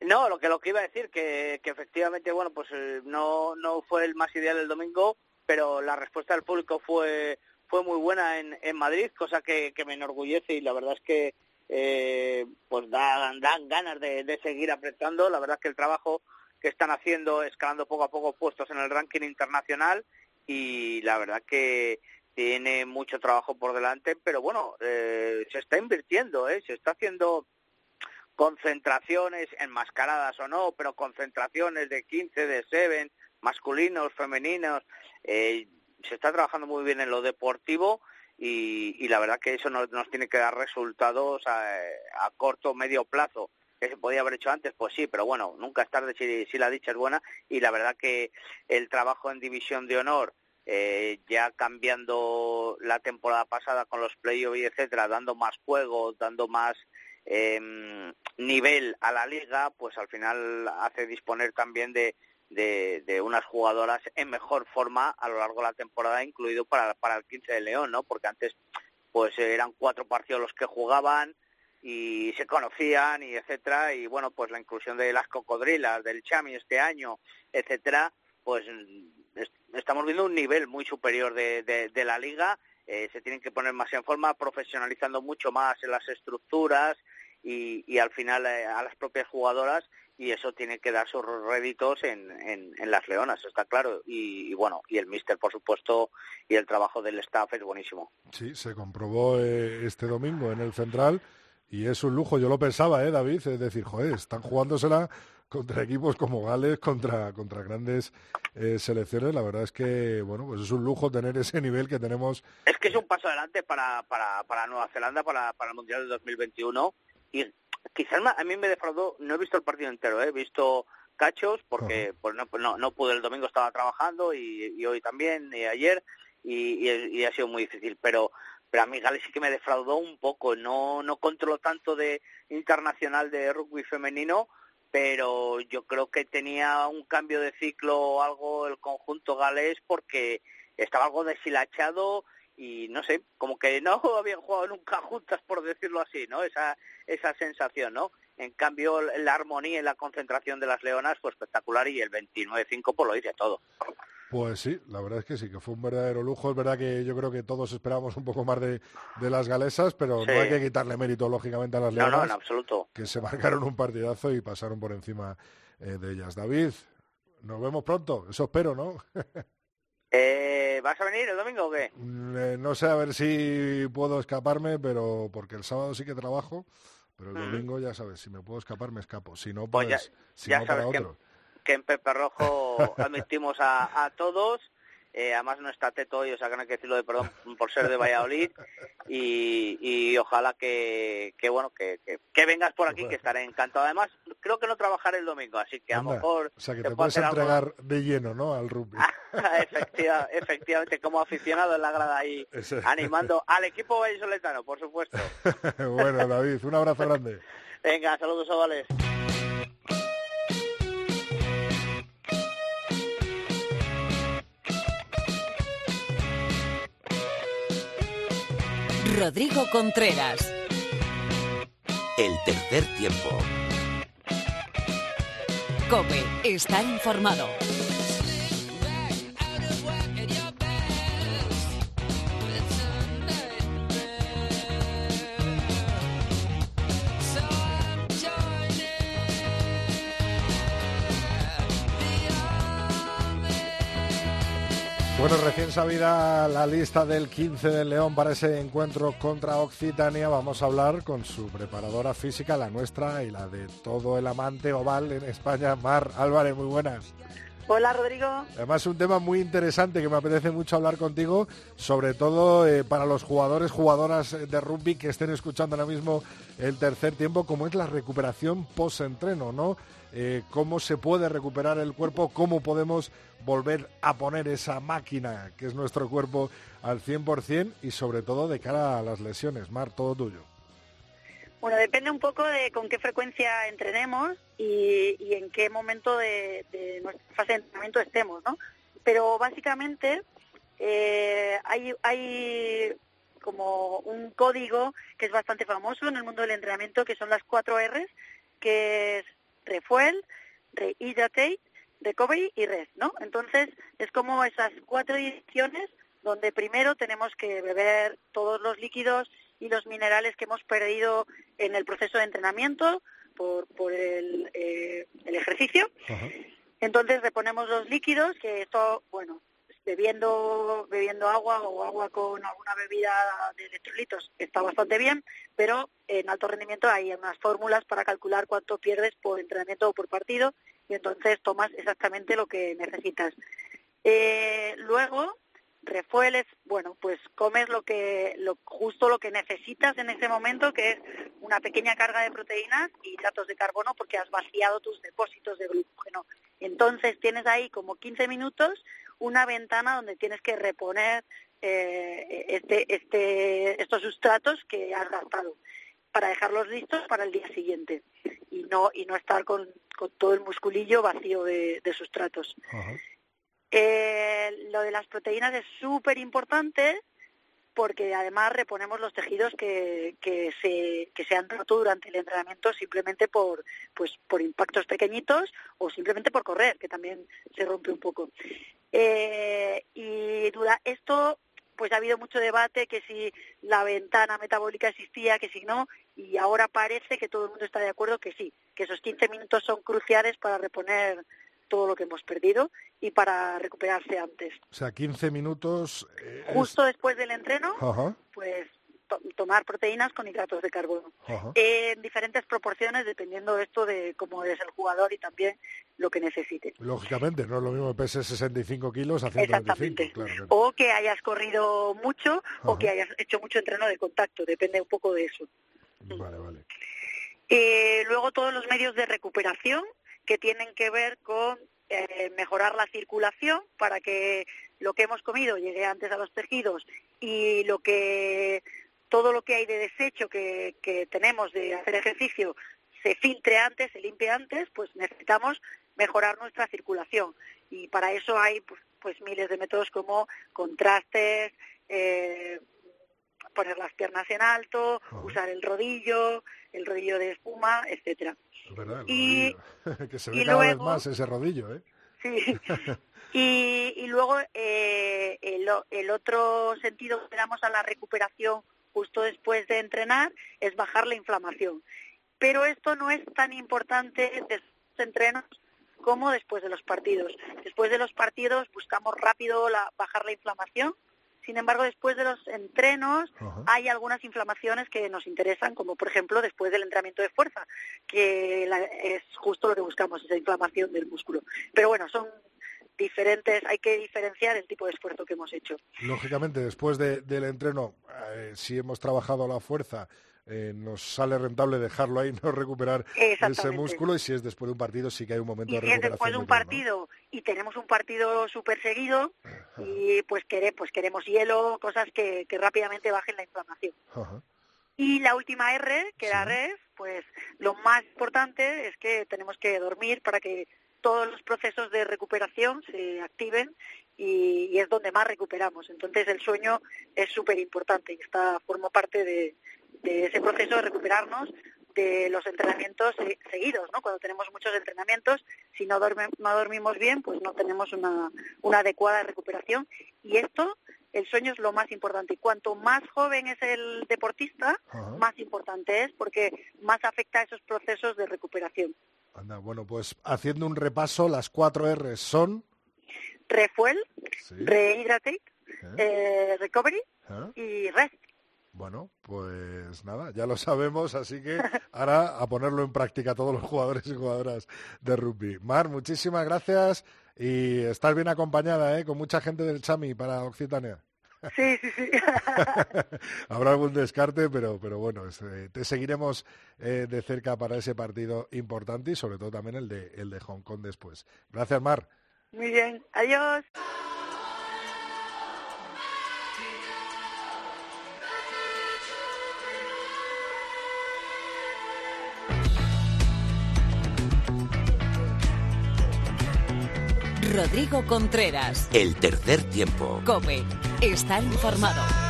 No, lo que lo que iba a decir que, que efectivamente bueno pues eh, no no fue el más ideal el domingo, pero la respuesta del público fue fue muy buena en, en Madrid, cosa que, que me enorgullece y la verdad es que eh, pues dan, dan ganas de, de seguir apretando. La verdad es que el trabajo que están haciendo, escalando poco a poco puestos en el ranking internacional y la verdad que tiene mucho trabajo por delante, pero bueno, eh, se está invirtiendo, ¿eh? se está haciendo concentraciones, enmascaradas o no, pero concentraciones de 15, de 7, masculinos, femeninos. Eh, se está trabajando muy bien en lo deportivo y, la verdad que eso nos, tiene que dar resultados a, corto o medio plazo. ¿Que se podía haber hecho antes? Pues sí, pero bueno, nunca es tarde si, si la dicha es buena y la verdad que el trabajo en División de Honor eh, ya cambiando la temporada pasada con los playoffs y etcétera, dando más juego, dando más eh, nivel a la liga, pues al final hace disponer también de, de, unas jugadoras en mejor forma a lo largo de la temporada, incluido para, para el 15 de León, ¿no? Porque antes pues eran cuatro partidos los que jugaban y se conocían y etcétera y bueno pues la inclusión de las cocodrilas del Chami este año etcétera pues estamos viendo un nivel muy superior de, de, la liga eh, se tienen que poner más en forma profesionalizando mucho más en las estructuras y, y al final eh, a las propias jugadoras y eso tiene que dar sus réditos en, en, las leonas, está claro. Y, bueno, y el míster, por supuesto, y el trabajo del staff es buenísimo. Sí, se comprobó eh, este domingo en el Central y es un lujo. Yo lo pensaba, ¿eh, David? Es decir, joder, están jugándosela contra equipos como Gales, contra, contra grandes eh, selecciones. La verdad es que, bueno, pues es un lujo tener ese nivel que tenemos. Es que es un paso adelante para, para, para Nueva Zelanda, para, para el Mundial de 2021 y quizás a mí me defraudó, no he visto el partido entero, ¿eh? he visto cachos porque pues no, no, pude el domingo estaba trabajando y, hoy también y ayer y, ha sido muy difícil pero pero a mí Gales sí que me defraudó un poco no no controlo tanto de internacional de rugby femenino pero yo creo que tenía un cambio de ciclo o algo el conjunto galés porque estaba algo deshilachado y no sé, como que no habían jugado nunca juntas, por decirlo así, ¿no? Esa, esa sensación, ¿no? En cambio, la armonía y la concentración de las leonas fue espectacular y el 29-5 pues lo dice todo. Pues sí, la verdad es que sí, que fue un verdadero lujo. Es verdad que yo creo que todos esperábamos un poco más de, de las galesas, pero no hay que quitarle mérito, lógicamente, a las leonas. No, no, en absoluto. Que se marcaron un partidazo y pasaron por encima eh, de ellas. David, nos vemos pronto, eso espero, ¿no? Eh, ¿Vas a venir el domingo o qué? Eh, no sé, a ver si puedo escaparme, pero porque el sábado sí que trabajo, pero el domingo ya sabes, si me puedo escapar me escapo, si no, pues, pues ya, sabes que, que, en Pepe Rojo admitimos a, a todos eh, además no está Teto hoy, o sea que no hay que decirlo de perdón por ser de Valladolid. Y, y ojalá que, que bueno que, que, vengas por aquí que estaré encantado. Además creo que no trabajaré el domingo así que a lo mejor o sea que te, puedes entregar de lleno no al rugby. Efectivamente como aficionado en la grada ahí animando al equipo vallisoletano por supuesto. Bueno David un abrazo grande. Venga saludos ovales Rodrigo Contreras. El tercer tiempo. Cope, está informado. Bueno, recién sabida la lista del 15 del León para ese encuentro contra Occitania, vamos a hablar con su preparadora física, la nuestra y la de todo el amante oval en España, Mar Álvarez, muy buenas. Hola Rodrigo. Además un tema muy interesante que me apetece mucho hablar contigo, sobre todo eh, para los jugadores, jugadoras de rugby que estén escuchando ahora mismo el tercer tiempo, como es la recuperación post-entreno, ¿no? Eh, cómo se puede recuperar el cuerpo, cómo podemos volver a poner esa máquina que es nuestro cuerpo al 100% y sobre todo de cara a las lesiones. Mar, todo tuyo. Bueno, depende un poco de con qué frecuencia entrenemos y, en qué momento de, nuestra fase de entrenamiento estemos, ¿no? Pero básicamente eh, hay, hay como un código que es bastante famoso en el mundo del entrenamiento, que son las cuatro R's, que es refuel, rehydrate, recovery y rest, ¿no? Entonces, es como esas cuatro direcciones donde primero tenemos que beber todos los líquidos y los minerales que hemos perdido en el proceso de entrenamiento por, por el, eh, el ejercicio. Entonces reponemos los líquidos, que esto, bueno, bebiendo bebiendo agua o agua con alguna bebida de electrolitos está bastante bien, pero en alto rendimiento hay unas fórmulas para calcular cuánto pierdes por entrenamiento o por partido y entonces tomas exactamente lo que necesitas. Eh, luego, refueles, bueno, pues comes lo que, lo, justo lo que necesitas en ese momento, que es una pequeña carga de proteínas y hidratos de carbono, porque has vaciado tus depósitos de glucógeno. Entonces tienes ahí como 15 minutos una ventana donde tienes que reponer eh, este, este, estos sustratos que has gastado para dejarlos listos para el día siguiente y no y no estar con, todo el musculillo vacío de, sustratos. Eh, lo de las proteínas es súper importante porque además reponemos los tejidos que, que, se, que se han roto durante el entrenamiento simplemente por, pues, por impactos pequeñitos o simplemente por correr, que también se rompe un poco. Eh, y duda, esto pues ha habido mucho debate que si la ventana metabólica existía, que si no, y ahora parece que todo el mundo está de acuerdo que sí, que esos 15 minutos son cruciales para reponer todo lo que hemos perdido y para recuperarse antes. O sea, 15 minutos. Eh, Justo después del entreno, pues tomar proteínas con hidratos de carbono en diferentes proporciones dependiendo esto de cómo es el jugador y también lo que necesite. Lógicamente, no es lo mismo que pese 65 kilos a 125. Exactamente. O que hayas corrido mucho o que hayas hecho mucho entreno de contacto, depende un poco de eso. Vale, vale. Eh, luego todos los medios de recuperación que tienen que ver con eh, mejorar la circulación para que lo que hemos comido llegue antes a los tejidos y lo que todo lo que hay de desecho que, tenemos de hacer ejercicio se filtre antes, se limpie antes, pues necesitamos mejorar nuestra circulación. Y para eso hay pues, pues miles de métodos como contrastes, eh, poner las piernas en alto, usar el rodillo, el rodillo de espuma, etcétera. Y, que se ve cada vez más ese rodillo, ¿eh? Sí. y, y luego eh, el, el otro sentido que damos a la recuperación justo después de entrenar es bajar la inflamación. Pero esto no es tan importante después de entrenos como después de los partidos. Después de los partidos buscamos rápido bajar la inflamación. Sin embargo, después de los entrenos hay algunas inflamaciones que nos interesan, como por ejemplo después del entrenamiento de fuerza, que es justo lo que buscamos, esa inflamación del músculo. Pero bueno, son diferentes, hay que diferenciar el tipo de esfuerzo que hemos hecho. Lógicamente, después del entreno, eh, si hemos trabajado la fuerza, eh, nos sale rentable dejarlo ahí, no recuperar ese músculo y si es después de un partido sí que hay un momento de recuperación. Si es después de un partido y tenemos un partido súper seguido y pues, pues queremos hielo, cosas que, rápidamente bajen la inflamación. Y la última R, que era REF, pues lo más importante es que tenemos que dormir para que todos los procesos de recuperación se activen y, es donde más recuperamos. Entonces el sueño es súper importante y está, forma parte de, ese proceso de recuperarnos de los entrenamientos seguidos, ¿no? Cuando tenemos muchos entrenamientos, si no, no dormimos bien, pues no tenemos una, adecuada recuperación. Y esto, el sueño es lo más importante. Y cuanto más joven es el deportista, más importante es porque más afecta a esos procesos de recuperación. Anda, bueno, pues haciendo un repaso, las cuatro R son... Refuel, Rehydrate, eh, Recovery ¿Ah? y Rest. Bueno, pues nada, ya lo sabemos, así que ahora a ponerlo en práctica todos los jugadores y jugadoras de rugby. Mar, muchísimas gracias y estás bien acompañada, ¿eh? con mucha gente del Chami para Occitania. Sí, sí, sí. Habrá algún descarte, pero, pero bueno, eh, te seguiremos eh, de cerca para ese partido importante y sobre todo también el de, el de Hong Kong después. Gracias, Mar. Muy bien, adiós. Rodrigo Contreras. El tercer tiempo. Come. Estar informado.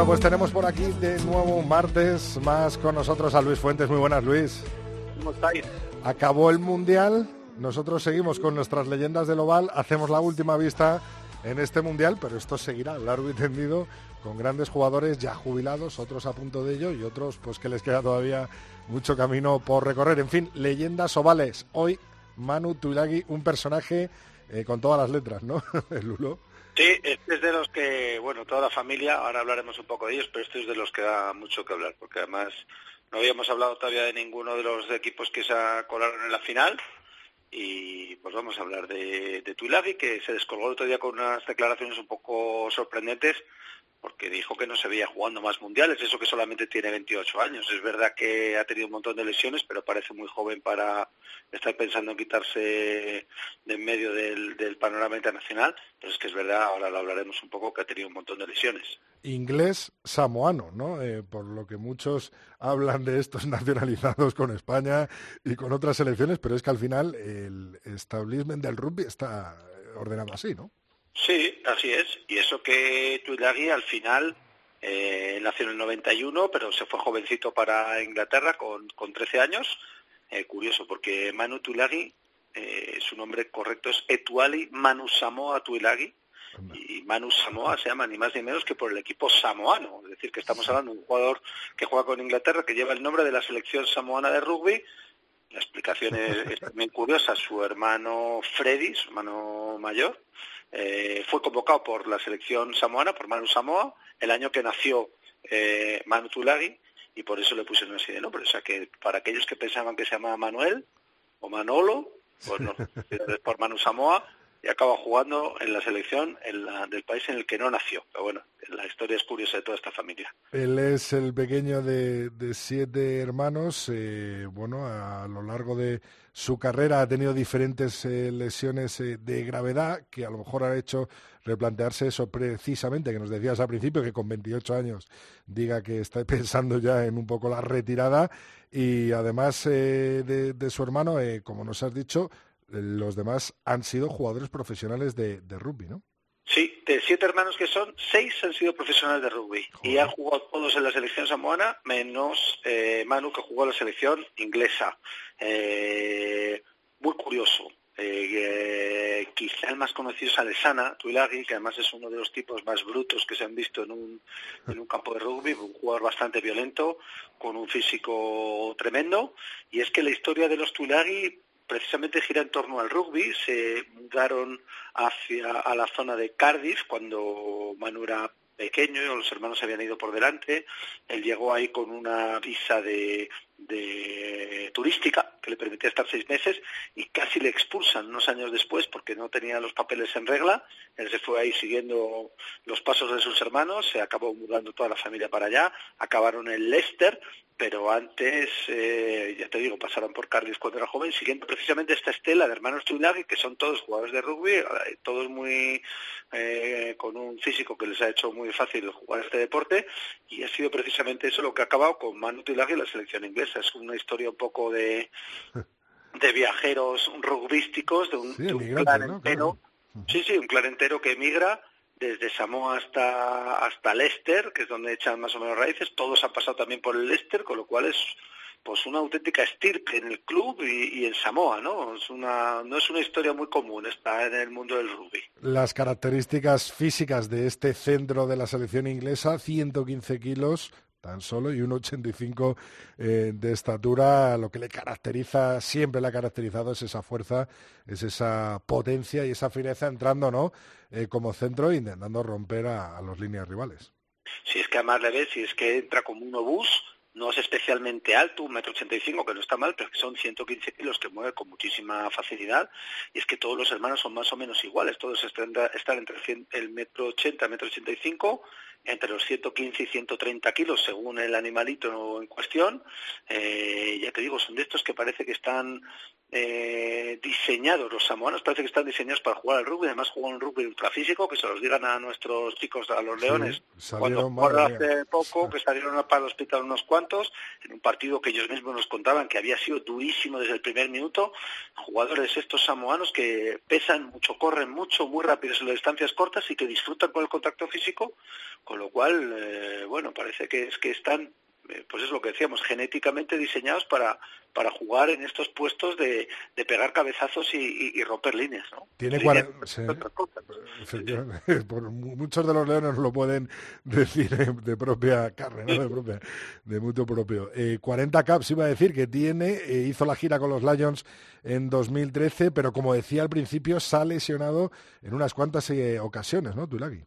Bueno, pues tenemos por aquí de nuevo un martes más con nosotros a Luis Fuentes. Muy buenas, Luis. ¿Cómo estáis? Acabó el Mundial, nosotros seguimos con nuestras leyendas del Oval, hacemos la última vista en este Mundial, pero esto seguirá largo y tendido con grandes jugadores ya jubilados, otros a punto de ello y otros pues que les queda todavía mucho camino por recorrer. En fin, leyendas ovales. Hoy Manu Tuilagi, un personaje eh, con todas las letras, ¿no? el Lulo. Sí, este es de los que, bueno, toda la familia, ahora hablaremos un poco de ellos, pero este es de los que da mucho que hablar, porque además no habíamos hablado todavía de ninguno de los equipos que se colaron en la final, y pues vamos a hablar de, de Tuilagi, que se descolgó el otro día con unas declaraciones un poco sorprendentes, porque dijo que no se veía jugando más mundiales, eso que solamente tiene 28 años. Es verdad que ha tenido un montón de lesiones, pero parece muy joven para estar pensando en quitarse de en medio del, panorama internacional. Pero es que es verdad, ahora lo hablaremos un poco, que ha tenido un montón de lesiones. Inglés samoano, ¿no? Eh, por lo que muchos hablan de estos nacionalizados con España y con otras selecciones, pero es que al final el establishment del rugby está ordenado así, ¿no? Sí, así es. Y eso que Tuilagi al final eh, nació en el 91, pero se fue jovencito para Inglaterra con, con 13 años. Eh, curioso, porque Manu Tuilagi, eh, su nombre correcto es Etuali Manu Samoa Tuilagi. Y Manu Samoa se llama ni más ni menos que por el equipo samoano. Es decir, que estamos hablando de un jugador que juega con Inglaterra, que lleva el nombre de la selección samoana de rugby. La explicación es, es también curiosa. Su hermano Freddy, su hermano mayor, eh, fue convocado por la selección samoana, por Manu Samoa, el año que nació eh, Manu Tulagi, y por eso le pusieron así de nombre. O sea que para aquellos que pensaban que se llamaba Manuel o Manolo, pues no, por Manu Samoa, y acaba jugando en la selección del país en el que no nació. Pero bueno, la historia es curiosa de toda esta familia. Él es el pequeño de, siete hermanos. Eh, bueno, a lo largo de su carrera ha tenido diferentes eh, lesiones eh, de gravedad que a lo mejor ha hecho replantearse eso precisamente que nos decías al principio, que con 28 años diga que está pensando ya en un poco la retirada y además de, su hermano, como nos has dicho, los demás han sido jugadores profesionales de, rugby, ¿no? Sí, de siete hermanos que son, seis han sido profesionales de rugby y han jugado todos en la selección samoana, menos eh, Manu que jugó en la selección inglesa. Eh, muy curioso. Eh, quizá el más conocido es Alessana Tuilagi, que además es uno de los tipos más brutos que se han visto en un, en un campo de rugby, un jugador bastante violento, con un físico tremendo. Y es que la historia de los Tuilagi precisamente gira en torno al rugby. Se mudaron hacia a la zona de Cardiff cuando Manu era pequeño, los hermanos habían ido por delante. Él llegó ahí con una visa de, de turística que le permitía estar seis meses y casi le expulsan unos años después porque no tenía los papeles en regla. Él se fue ahí siguiendo los pasos de sus hermanos, se acabó mudando toda la familia para allá, acabaron en Leicester pero antes, eh, ya te digo, pasaron por Cardiff cuando era joven, siguiendo precisamente esta estela de hermanos Tuilagi, que son todos jugadores de rugby, eh, todos muy eh, con un físico que les ha hecho muy fácil jugar este deporte, y ha sido precisamente eso lo que ha acabado con Manu Tuilagi y la selección inglesa. Es una historia un poco de, de viajeros rugbísticos, de un, clarentero, sí, sí, un clarentero que emigra desde Samoa hasta, hasta Leicester, que es donde echan más o menos raíces, todos han pasado también por el Leicester, con lo cual es pues una auténtica estirpe en el club y, en Samoa, ¿no? No es una historia muy común, está en el mundo del rugby. Las características físicas de este centro de la selección inglesa, 115 kilos, tan solo y un 85 eh, de estatura, lo que le caracteriza, siempre le ha caracterizado es esa fuerza, es esa potencia y esa fireza entrando ¿no? Eh, como centro intentando romper a, los líneas rivales. Si es que además le ves, si es que entra como un obús, no es especialmente alto, un metro ochenta y cinco, que no está mal, pero que son 115 kilos que mueve con muchísima facilidad, y es que todos los hermanos son más o menos iguales, todos están, entre el metro ochenta, metro ochenta y cinco, entre los 115 y 130 kilos según el animalito en cuestión. Eh, ya te digo, son de estos que parece que están eh, diseñados, los samoanos parece que están diseñados para jugar al rugby, además juegan un rugby ultrafísico, que se los digan a nuestros chicos, a los leones, cuando hace poco, que salieron para el hospital unos cuantos, en un partido que ellos mismos nos contaban que había sido durísimo desde el primer minuto, jugadores estos samoanos que pesan mucho, corren mucho, muy rápidos en las distancias cortas y que disfrutan con el contacto físico, con lo cual, eh, bueno, parece que es que están eh, pues es lo que decíamos, genéticamente diseñados para, para jugar en estos puestos de, de pegar cabezazos y, romper líneas. ¿no? Tiene Por muchos de los leones lo pueden decir de propia carne, ¿no? de, propia, de mutuo propio. 40 eh, caps iba a decir que tiene, eh, hizo la gira con los Lions en 2013, pero como decía al principio, se ha lesionado en unas cuantas ocasiones, ¿no, Tulagi?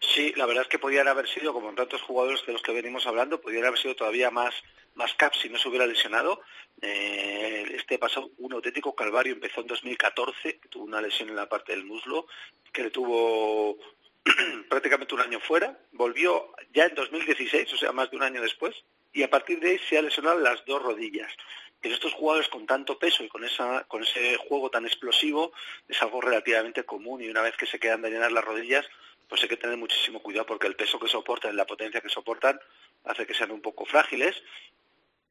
Sí, la verdad es que podían haber sido, como en tantos jugadores de los que venimos hablando, podrían haber sido todavía más, más caps si no se hubiera lesionado. Eh, este pasó un auténtico calvario, empezó en 2014, tuvo una lesión en la parte del muslo, que le tuvo prácticamente un año fuera, volvió ya en 2016, o sea, más de un año después, y a partir de ahí se ha lesionado las dos rodillas. Pero estos jugadores con tanto peso y con, con ese juego tan explosivo es algo relativamente común y una vez que se quedan llenar las rodillas, pues hay que tener muchísimo cuidado porque el peso que soportan, la potencia que soportan, hace que sean un poco frágiles.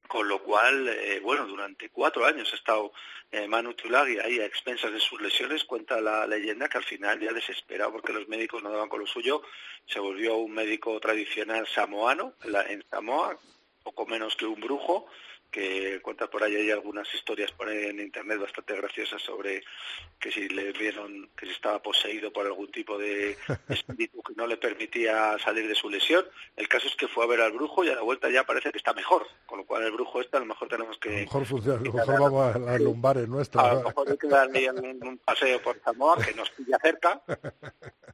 Con lo cual, eh, bueno, durante cuatro años ha estado eh, Manu Tulagi ahí a expensas de sus lesiones. Cuenta la leyenda que al final, ya desesperado porque los médicos no daban con lo suyo, se volvió un médico tradicional samoano en Samoa, poco menos que un brujo, que cuenta por ahí hay algunas historias por ahí en internet bastante graciosas sobre que si le vieron que si estaba poseído por algún tipo de espíritu que no le permitía salir de su lesión. El caso es que fue a ver al brujo y a la vuelta ya parece que está mejor, con lo cual el brujo está, a lo mejor tenemos que... A lo mejor funciona, a lo mejor vamos a las lumbares nuestras. A lo mejor hay que darle un, paseo por Zamora, que nos pilla cerca,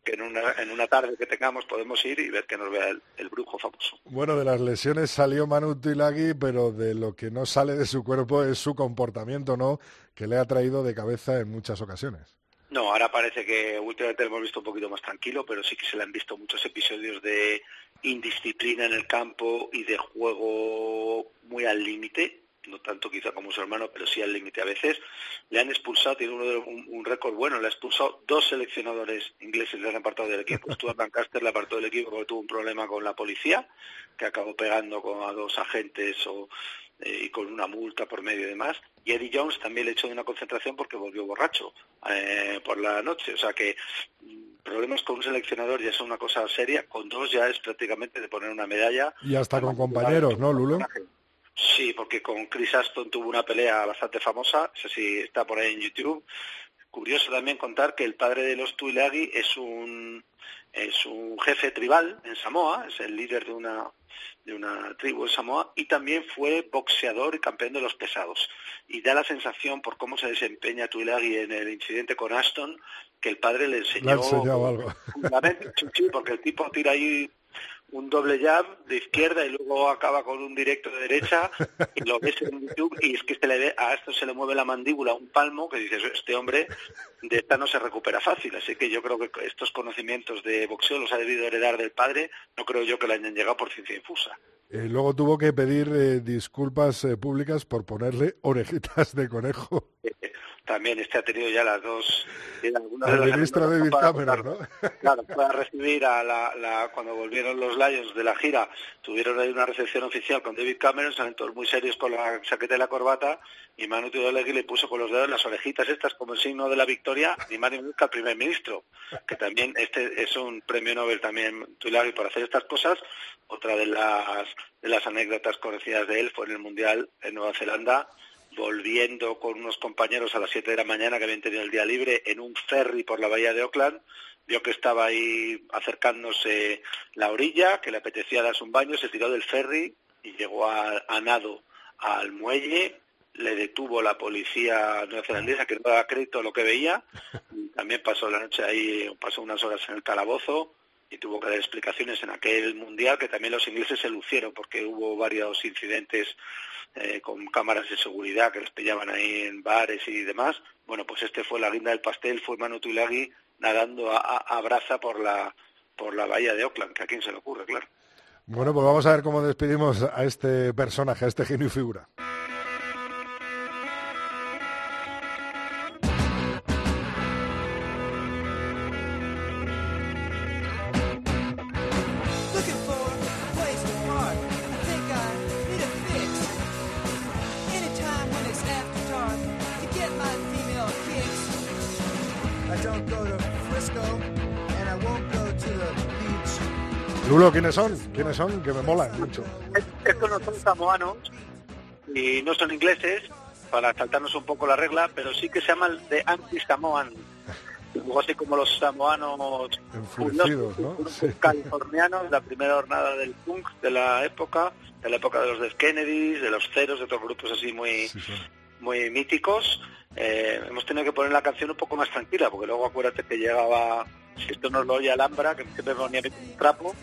que en una, en una tarde que tengamos podemos ir y ver que nos vea el, brujo famoso. Bueno, de las lesiones salió Manu Tilagui, pero de lo que no sale de su cuerpo es su comportamiento, ¿no? Que le ha traído de cabeza en muchas ocasiones. No, ahora parece que últimamente lo hemos visto un poquito más tranquilo, pero sí que se le han visto muchos episodios de indisciplina en el campo y de juego muy al límite no tanto quizá como su hermano, pero sí al límite a veces. Le han expulsado, tiene uno de, un, récord bueno, le ha expulsado dos seleccionadores ingleses, le han apartado del equipo. Stuart Lancaster le apartó del equipo porque tuvo un problema con la policía, que acabó pegando con, a dos agentes o, y con una multa por medio y demás. Y Eddie Jones también le echó de una concentración porque volvió borracho eh, por la noche. O sea que mm, problemas con un seleccionador ya es una cosa seria, con dos ya es prácticamente de poner una medalla. Y hasta con compañeros, ¿no, Lulo? Sí, porque con Chris Aston tuvo una pelea bastante famosa, eso sí está por ahí en YouTube. Curioso también contar que el padre de los Tuilagi es un es un jefe tribal en Samoa, es el líder de una de una tribu en Samoa y también fue boxeador y campeón de los pesados. Y da la sensación por cómo se desempeña Tuilagi en el incidente con Aston que el padre le enseñó, le algo. porque el tipo tira ahí un doble jab de izquierda y luego acaba con un directo de derecha y lo ves en YouTube y es que se le ve, a esto se le mueve la mandíbula un palmo que dices, este hombre de esta no se recupera fácil. Así que yo creo que estos conocimientos de boxeo los ha debido heredar del padre, no creo yo que le hayan llegado por ciencia infusa. Eh, luego tuvo que pedir eh, disculpas eh, públicas por ponerle orejitas de conejo. también este ha tenido ya las dos. El ministro David Cameron, ¿no? Claro, para recibir a la, cuando volvieron los Lions de la gira, tuvieron ahí una recepción oficial con David Cameron, salen todos muy serios con la chaqueta y la corbata, y Manu Tudolegui le puso con los dedos las orejitas estas como el signo de la victoria, ni menos que al primer ministro, que también este es un premio Nobel también Tudolegui por hacer estas cosas. Otra de las, de las anécdotas conocidas de él fue en el Mundial en Nueva Zelanda, volviendo con unos compañeros a las 7 de la mañana que habían tenido el día libre en un ferry por la bahía de Oakland, vio que estaba ahí acercándose la orilla, que le apetecía darse un baño, se tiró del ferry y llegó a, nado al muelle, le detuvo la policía neozelandesa que no daba crédito a lo que veía, también pasó la noche ahí, pasó unas horas en el calabozo y tuvo que dar explicaciones en aquel mundial que también los ingleses se lucieron porque hubo varios incidentes eh, con cámaras de seguridad que les pillaban ahí en bares y demás. Bueno, pues este fue la guinda del pastel, fue Manu Tuilagi nadando a, a, braza por la, por la bahía de Oakland, que a quién se le ocurre, claro. Bueno, pues vamos a ver cómo despedimos a este personaje, a este genio y figura. ¿Quiénes son? ¿Quiénes son? Que me molan mucho. Estos no son samoanos y no son ingleses, para saltarnos un poco la regla, pero sí que se llaman de anti-samoan. Algo así como los samoanos Enfurecidos, ¿no? californianos, la primera jornada del punk de la época, de la época de los Death Kennedys, de los Ceros, de otros grupos así muy, muy míticos. Eh, hemos tenido que poner la canción un poco más tranquila, porque luego acuérdate que llegaba, si esto no lo oye Alhambra, que siempre ponía un trapo,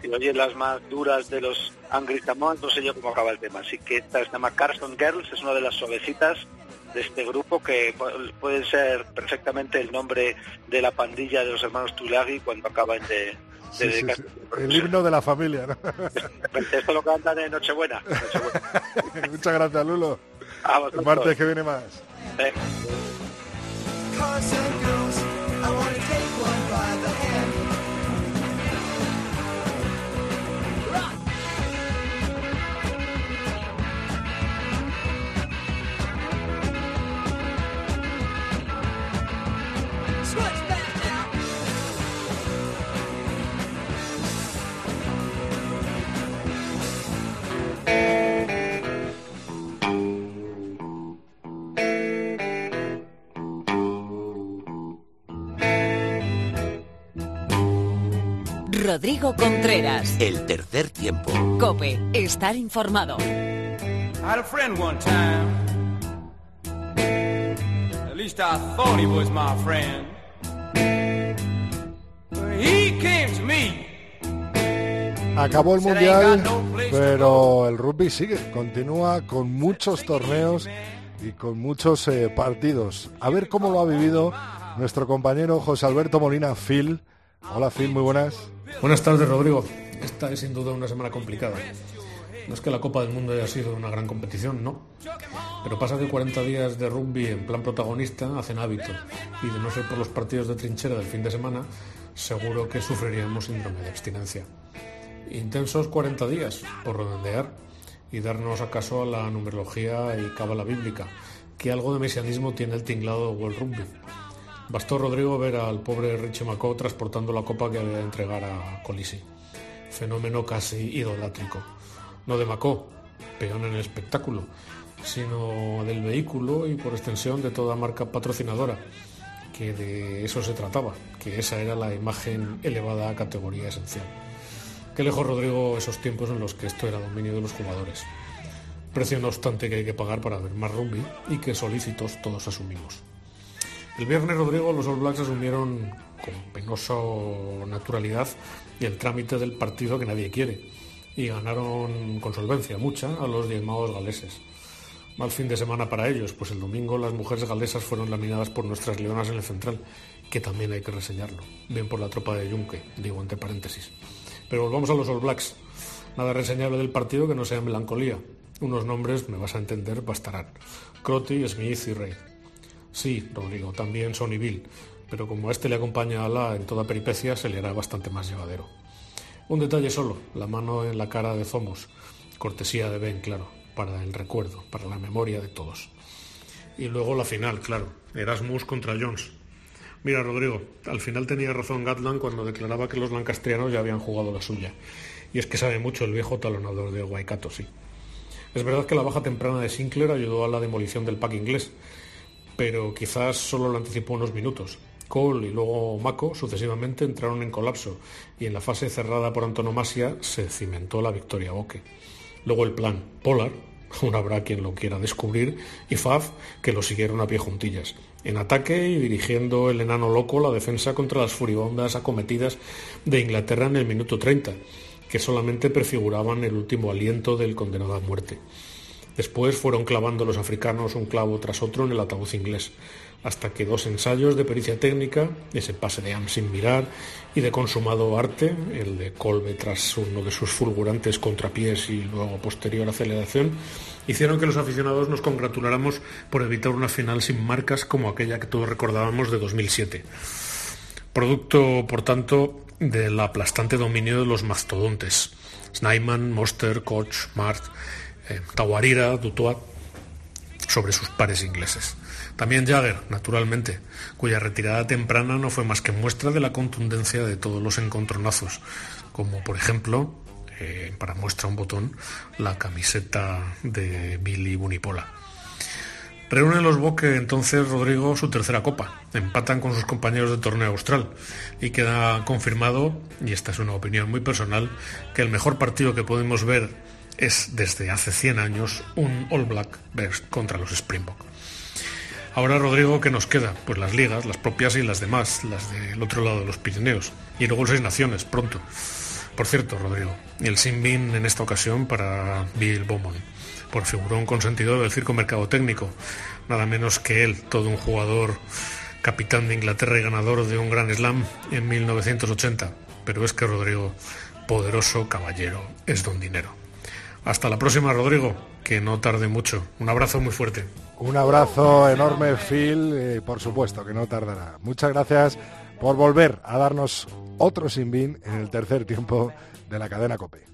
si oyes las más duras de los Angry Samoans, no sé yo cómo acaba el tema. Así que esta se llama Carson Girls, es una de las suavecitas de este grupo que puede ser perfectamente el nombre de la pandilla de los hermanos Tulagi cuando acaban de, El himno de la familia, ¿no? Esto lo cantan de Nochebuena. Muchas gracias, Lulo. el martes que viene más. Rodrigo Contreras. El tercer tiempo. Cope, estar informado. had a friend one time. At least I thought he was my friend. He came to me. Acabó el mundial, pero el rugby sigue, continúa con muchos torneos y con muchos eh, partidos. A ver cómo lo ha vivido nuestro compañero José Alberto Molina Phil. Hola Phil, muy buenas. Buenas tardes, Rodrigo. Esta es sin duda una semana complicada. No es que la Copa del Mundo haya sido una gran competición, no. Pero pasa que 40 días de rugby en plan protagonista hacen hábito. Y de no ser por los partidos de trinchera del fin de semana, seguro que sufriríamos síndrome de abstinencia. Intensos 40 días, por redondear, y darnos acaso a la numerología y cábala bíblica, que algo de mesianismo tiene el tinglado World Rugby. Bastó Rodrigo ver al pobre Richie Macó transportando la copa que había de entregar a Colisi. Fenómeno casi idolátrico. No de Macó, peón en el espectáculo, sino del vehículo y por extensión de toda marca patrocinadora, que de eso se trataba, que esa era la imagen elevada a categoría esencial. Qué lejos, Rodrigo, esos tiempos en los que esto era dominio de los jugadores. Precio, no obstante, que hay que pagar para ver más rugby y que solícitos todos asumimos. El viernes, Rodrigo, los All Blacks asumieron con penosa naturalidad el trámite del partido que nadie quiere y ganaron con solvencia, mucha, a los diezmados galeses. Mal fin de semana para ellos, pues el domingo las mujeres galesas fueron laminadas por nuestras leonas en el central, que también hay que reseñarlo. Bien por la tropa de Junque, digo entre paréntesis. Pero volvamos a los All Blacks. Nada reseñable del partido que no sea melancolía. Unos nombres, me vas a entender, bastarán. Crotty, Smith y Rey. Sí, Rodrigo, también Sonny Bill, pero como a este le acompaña a la en toda peripecia, se le hará bastante más llevadero. Un detalle solo, la mano en la cara de Zomos, cortesía de Ben, claro, para el recuerdo, para la memoria de todos. Y luego la final, claro, Erasmus contra Jones. Mira, Rodrigo, al final tenía razón Gatland cuando declaraba que los lancastrianos ya habían jugado la suya. Y es que sabe mucho el viejo talonador de Waikato, sí. Es verdad que la baja temprana de Sinclair ayudó a la demolición del pack inglés, pero quizás solo lo anticipó unos minutos. Cole y luego Mako sucesivamente entraron en colapso y en la fase cerrada por antonomasia se cimentó la victoria Boque. Luego el plan Polar, aún habrá quien lo quiera descubrir, y Faf, que lo siguieron a pie juntillas, en ataque y dirigiendo el enano loco la defensa contra las furibondas acometidas de Inglaterra en el minuto 30, que solamente prefiguraban el último aliento del condenado a muerte. Después fueron clavando los africanos un clavo tras otro en el ataúd inglés, hasta que dos ensayos de pericia técnica, ese pase de Am sin mirar y de consumado arte, el de Colbe tras uno de sus fulgurantes contrapiés y luego posterior aceleración, hicieron que los aficionados nos congratuláramos por evitar una final sin marcas como aquella que todos recordábamos de 2007. Producto, por tanto, del aplastante dominio de los mastodontes. Snyman, Moster, Koch, Mart, eh, Tawarira, Dutoit. sobre sus pares ingleses. También Jagger, naturalmente, cuya retirada temprana no fue más que muestra de la contundencia de todos los encontronazos, como por ejemplo, eh, para muestra un botón, la camiseta de Billy Bunipola. Reúnen los Boque entonces Rodrigo su tercera copa, empatan con sus compañeros de torneo austral y queda confirmado, y esta es una opinión muy personal, que el mejor partido que podemos ver es desde hace 100 años un All Black contra los Springbok. Ahora, Rodrigo, ¿qué nos queda? Pues las ligas, las propias y las demás, las del otro lado de los Pirineos. Y luego el Seis Naciones, pronto. Por cierto, Rodrigo, el Sinbin en esta ocasión para Bill Beaumont por figurón consentidor del circo mercado técnico, nada menos que él, todo un jugador, capitán de Inglaterra y ganador de un gran slam en 1980. Pero es que Rodrigo, poderoso caballero, es don dinero. Hasta la próxima, Rodrigo, que no tarde mucho. Un abrazo muy fuerte. Un abrazo enorme, Phil, y por supuesto que no tardará. Muchas gracias por volver a darnos otro sinbin en el tercer tiempo de la cadena COPE.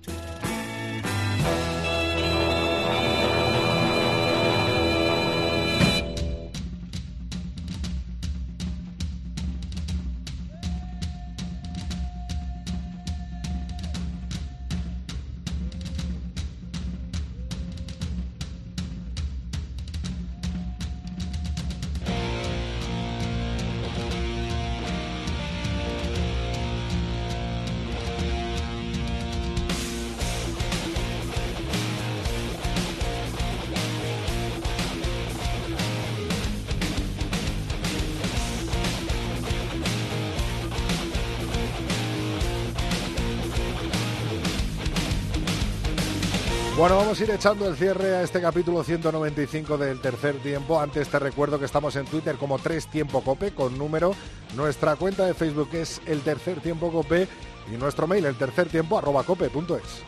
Ir echando el cierre a este capítulo 195 del tercer tiempo. Antes te recuerdo que estamos en Twitter como Tres Tiempo Cope con número. Nuestra cuenta de Facebook es el tercer tiempo cope y nuestro mail el tercer tiempo arroba cope.es.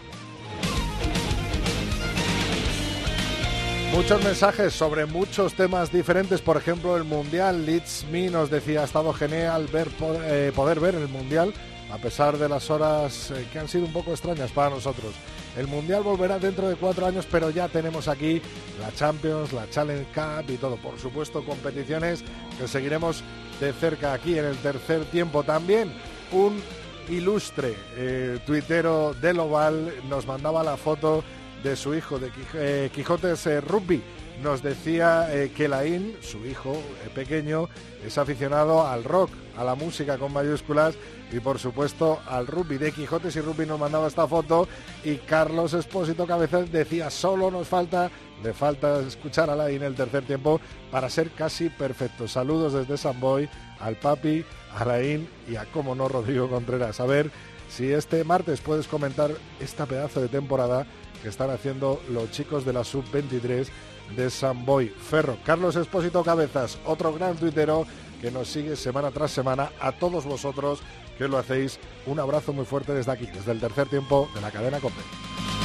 Muchos mensajes sobre muchos temas diferentes, por ejemplo el Mundial. Leeds Me nos decía, ha estado genial ver, eh, poder ver el Mundial a pesar de las horas eh, que han sido un poco extrañas para nosotros. El Mundial volverá dentro de cuatro años, pero ya tenemos aquí la Champions, la Challenge Cup y todo. Por supuesto, competiciones que seguiremos de cerca aquí en el tercer tiempo. También un ilustre eh, tuitero del Oval nos mandaba la foto de su hijo de eh, Quijotes Rugby nos decía que Laín, su hijo pequeño, es aficionado al rock, a la música con mayúsculas y por supuesto al rugby de Quijotes y Rugby nos mandaba esta foto y Carlos Espósito Cabezas decía solo nos falta, le falta escuchar a la en el tercer tiempo para ser casi perfecto. Saludos desde San Boy al papi, a Laín y a como no Rodrigo Contreras. A ver si este martes puedes comentar esta pedazo de temporada que están haciendo los chicos de la sub-23 de San Boy Ferro. Carlos Espósito Cabezas, otro gran tuitero que nos sigue semana tras semana, a todos vosotros que lo hacéis. Un abrazo muy fuerte desde aquí, desde el tercer tiempo de la cadena COPE.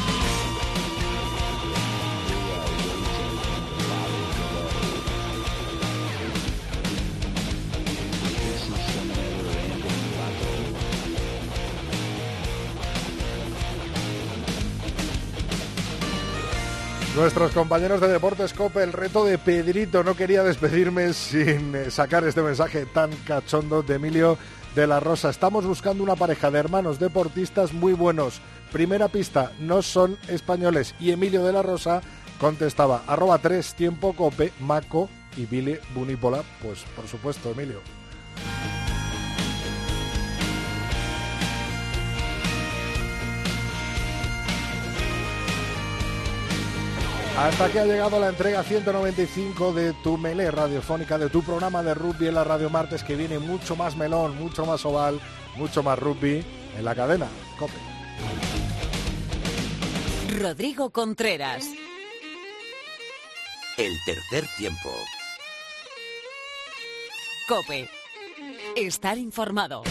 Nuestros compañeros de Deportes Cope, el reto de Pedrito. No quería despedirme sin eh, sacar este mensaje tan cachondo de Emilio de la Rosa. Estamos buscando una pareja de hermanos deportistas muy buenos. Primera pista, no son españoles. Y Emilio de la Rosa contestaba, arroba tres tiempo cope, Maco y Billy Bunipola. Pues por supuesto, Emilio. Hasta aquí ha llegado la entrega 195 de tu melé radiofónica, de tu programa de rugby en la Radio Martes, que viene mucho más melón, mucho más oval, mucho más rugby en la cadena. Cope. Rodrigo Contreras. El tercer tiempo. Cope. Estar informado.